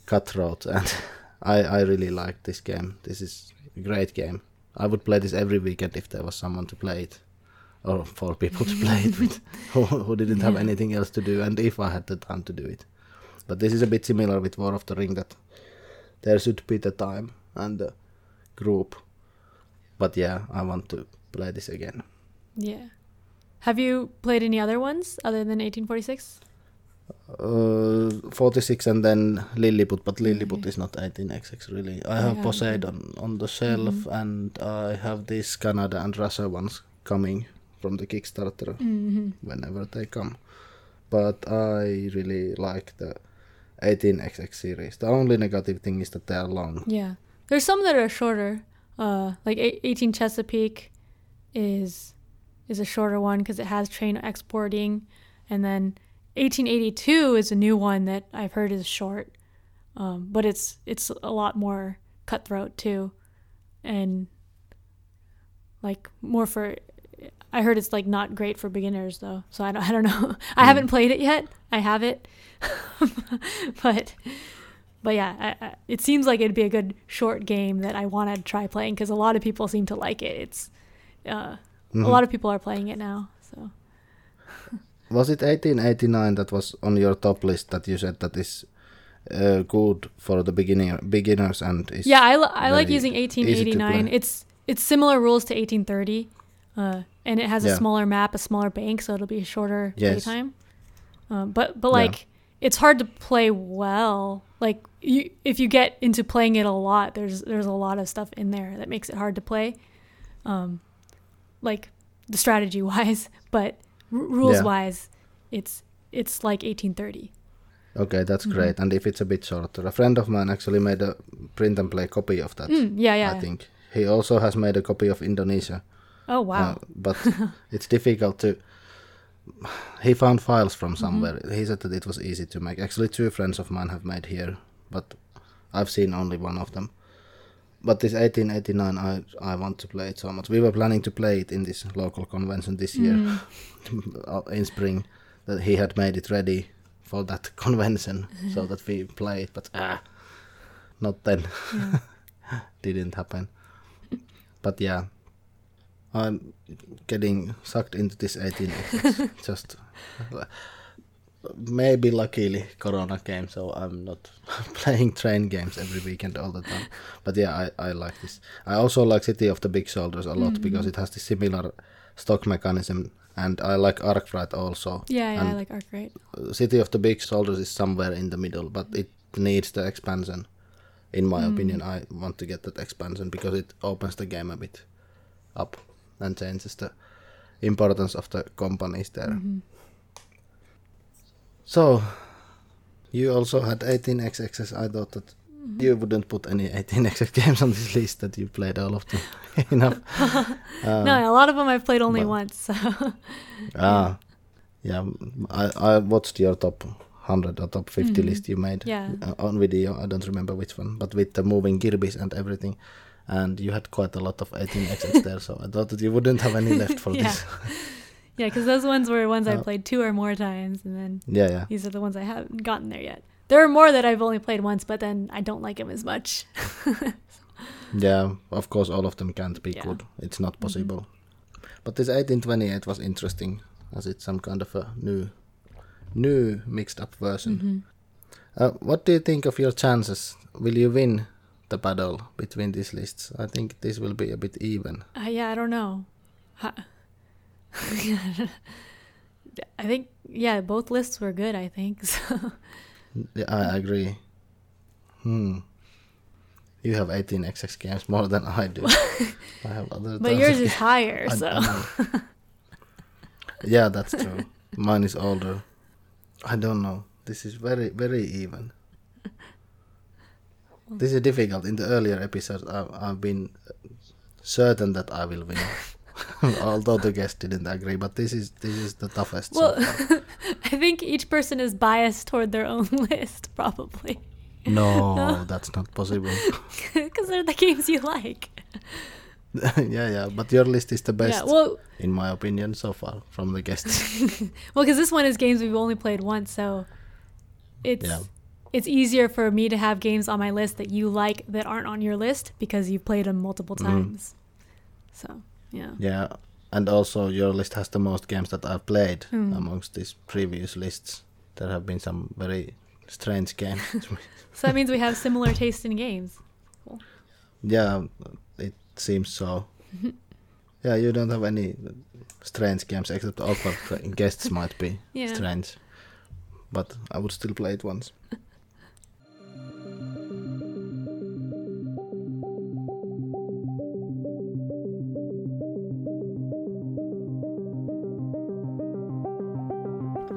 cutthroat, and I I really like this game. This is a great game. I would play this every weekend if there was someone to play it, or for people to play it with, who, who didn't have Yeah. anything else to do, and if I had the time to do it. But this is a bit similar with War of the Ring that there should be the time and the group. But yeah, I want to play this again. Yeah. Have you played any other ones other than 1846? Uh, 46 and then Lilliput, but Lilliput Okay. is not 18xx really. I I have haven't Poseidon on the shelf Mhm. and I have these Canada and Russia ones coming from the Kickstarter Mm-hmm. whenever they come. But I really like the 18xx series. The only negative thing is that they are long. Yeah. There's some that are shorter. Uh, like 18 Chesapeake is is a shorter one because it has train exporting, and then 1882 is a new one that I've heard is short, um, but it's it's a lot more cutthroat too, and like more for. I heard it's like not great for beginners though, so I don't I don't know. I Mm. haven't played it yet. I have it, but but yeah, I, I, it seems like it'd be a good short game that I want to try playing because a lot of people seem to like it. It's uh, Mhm. a lot of people are playing it now. So Was it 1889 that was on your top list that you said that is uh, good for the beginner beginners and is yeah, I, I like using 1889. It's it's similar rules to 1830, uh, and it has a Yeah. smaller map, a smaller bank, so it'll be a shorter Yes. playtime. Um, but but Yeah. like it's hard to play well. Like you, if you get into playing it a lot, there's there's a lot of stuff in there that makes it hard to play. Um, like the strategy wise, but r- rules Yeah. wise, it's it's like 1830. Okay, that's Mhm. great. And if it's a bit shorter, a friend of mine actually made a print and play copy of that. Mm, yeah, yeah. I think he also has made a copy of Indonesia. Oh wow. Uh, but it's difficult to. He found files from Mm-hmm. somewhere. He said that it was easy to make. Actually, two friends of mine have made here, but I've seen only one of them. But this 1889, I I want to play it so much. We were planning to play it in this local convention this year Mm. uh, in spring. That he had made it ready for that convention so that we play it, but ah, not then. Yeah. Didn't happen. But yeah, I'm getting sucked into this 18 just maybe luckily corona came so i'm not playing train games every weekend all the time but yeah i, I like this i also like city of the big shoulders a lot because it has the similar stock mechanism and i like arkwright also Yeah, yeah, I and like Arkwright. city of the big shoulders is somewhere in the middle but it needs the expansion in my Mm. opinion i want to get that expansion because it opens the game a bit up and changes the importance of the companies there Mhm. So you also had 18xxs i thought that Mm-hmm. you wouldn't put any 18xx games on this list that you played all of them enough Uh, no, a lot of them I've played only but- once. So ah yeah I, I watched your top 100 or top 50 Mhm. list you made yeah, uh, on video. I don't remember which one, but with the moving Kirby's and everything. And you had quite a lot of 18xx there, so I thought that you wouldn't have any left for Yeah. this. Yeah, because those ones were ones Uh, I've played two or more times, and then yeah, yeah. these are the ones I haven't gotten there yet. There are more that I've only played once, but then I don't like them as much. Yeah, of course, all of them can't be Yeah. good. It's not Mhm. possible. But this 1828 was interesting, as it's some kind of a new, new mixed up version. Mhm. Uh, what do you think of your chances? Will you win the battle between these lists? I think this will be a bit even. Uh, yeah, I don't know. Ha- I think yeah, both lists were good. I think so. Yeah, I agree. Hmm. You have 18xx games more than I do. I have other. But yours is higher, I- so yeah, that's true. Mine is older. I don't know. This is very, very even. This is difficult. In the earlier episodes, I've, I've been certain that I will win, although the guest didn't agree. But this is this is the toughest. so well, far. I think each person is biased toward their own list, probably. No, that's not possible. Because they're the games you like. yeah, yeah, but your list is the best, Yeah, well, in my opinion, so far from the guests. well, because this one is games we've only played once, so it's Yeah. it's easier for me to have games on my list that you like that aren't on your list because you've played them multiple Mhm. times. So yeah, yeah, and also your list has the most games that I've played Hmm. amongst these previous lists. There have been some very strange games. so that means we have similar taste in games. Cool. Yeah, it seems so. yeah, you don't have any strange games except awkward guests might be Yeah. strange, but I would still play it once.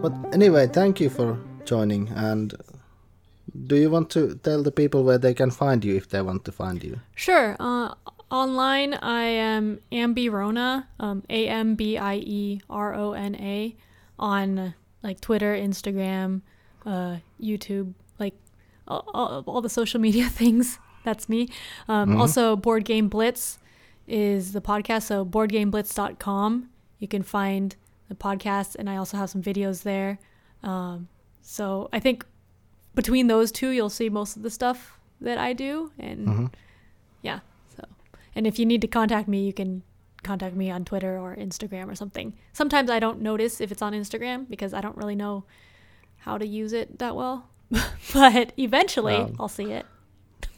But anyway, thank you for joining. And do you want to tell the people where they can find you if they want to find you? Sure. Uh, online, I am Ambierona, um, A M B I E R O N A, on like Twitter, Instagram, uh, YouTube, like all, all, all the social media things. That's me. Um, Mhm. Also, Board Game Blitz is the podcast. So, boardgameblitz.com. You can find the podcast, and I also have some videos there. Um, so, I think between those two, you'll see most of the stuff that I do. And hmm yeah. So, and if you need to contact me, you can contact me on Twitter or Instagram or something. Sometimes I don't notice if it's on Instagram because I don't really know how to use it that well. but eventually Um, I'll see it.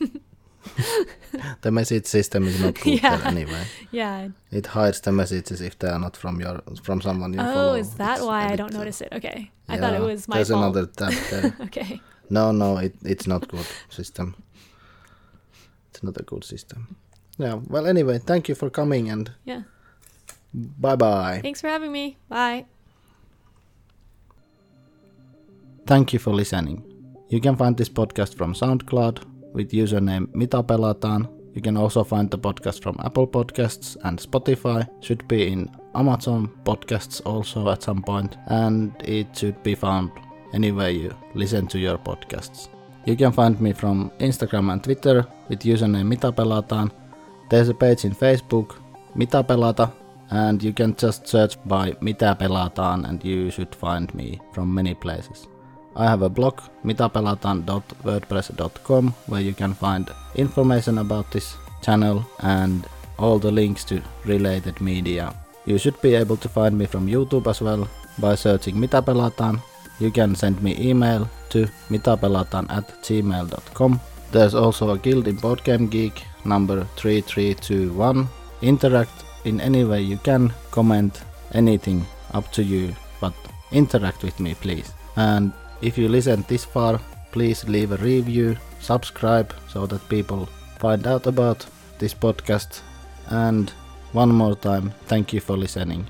The message system is not good Yeah. anyway. Yeah. It hides the messages if they are not from your from someone you oh, follow. Oh, is that It's why I don't notice it? Okay. I thought it was my There's fault. another tab there. okay. no, no, it, it's not good system. It's not a good system. Yeah. Well, anyway, thank you for coming and Yeah. bye bye. Thanks for having me. Bye. Thank you for listening. You can find this podcast from SoundCloud with username Mitapelataan. You can also find the podcast from Apple Podcasts and Spotify. Should be in Amazon Podcasts also at some point, and it should be found anywhere you listen to your podcasts. You can find me from Instagram and Twitter with username Mitapelataan. There's a page in Facebook, Mitapelata, and you can just search by Mitä pelataan and you should find me from many places. I have a blog mitapelataan.wordpress.com where you can find information about this channel and all the links to related media. You should be able to find me from YouTube as well by searching Mitapelataan. You can send me email to mitapelataan at gmail.com. There's also a guild in Boardgame Geek number 3321. Interact in any way you can, comment anything up to you, but interact with me please. And if you listened this far, please leave a review, subscribe so that people find out about this podcast. And one more time, thank you for listening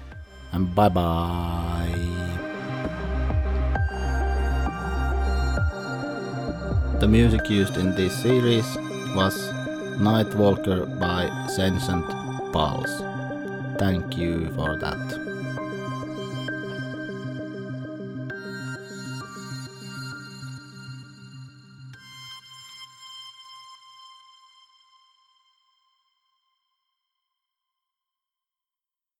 and bye bye. The music used in this series was Nightwalker by Sentient Pulse. Thank you for that.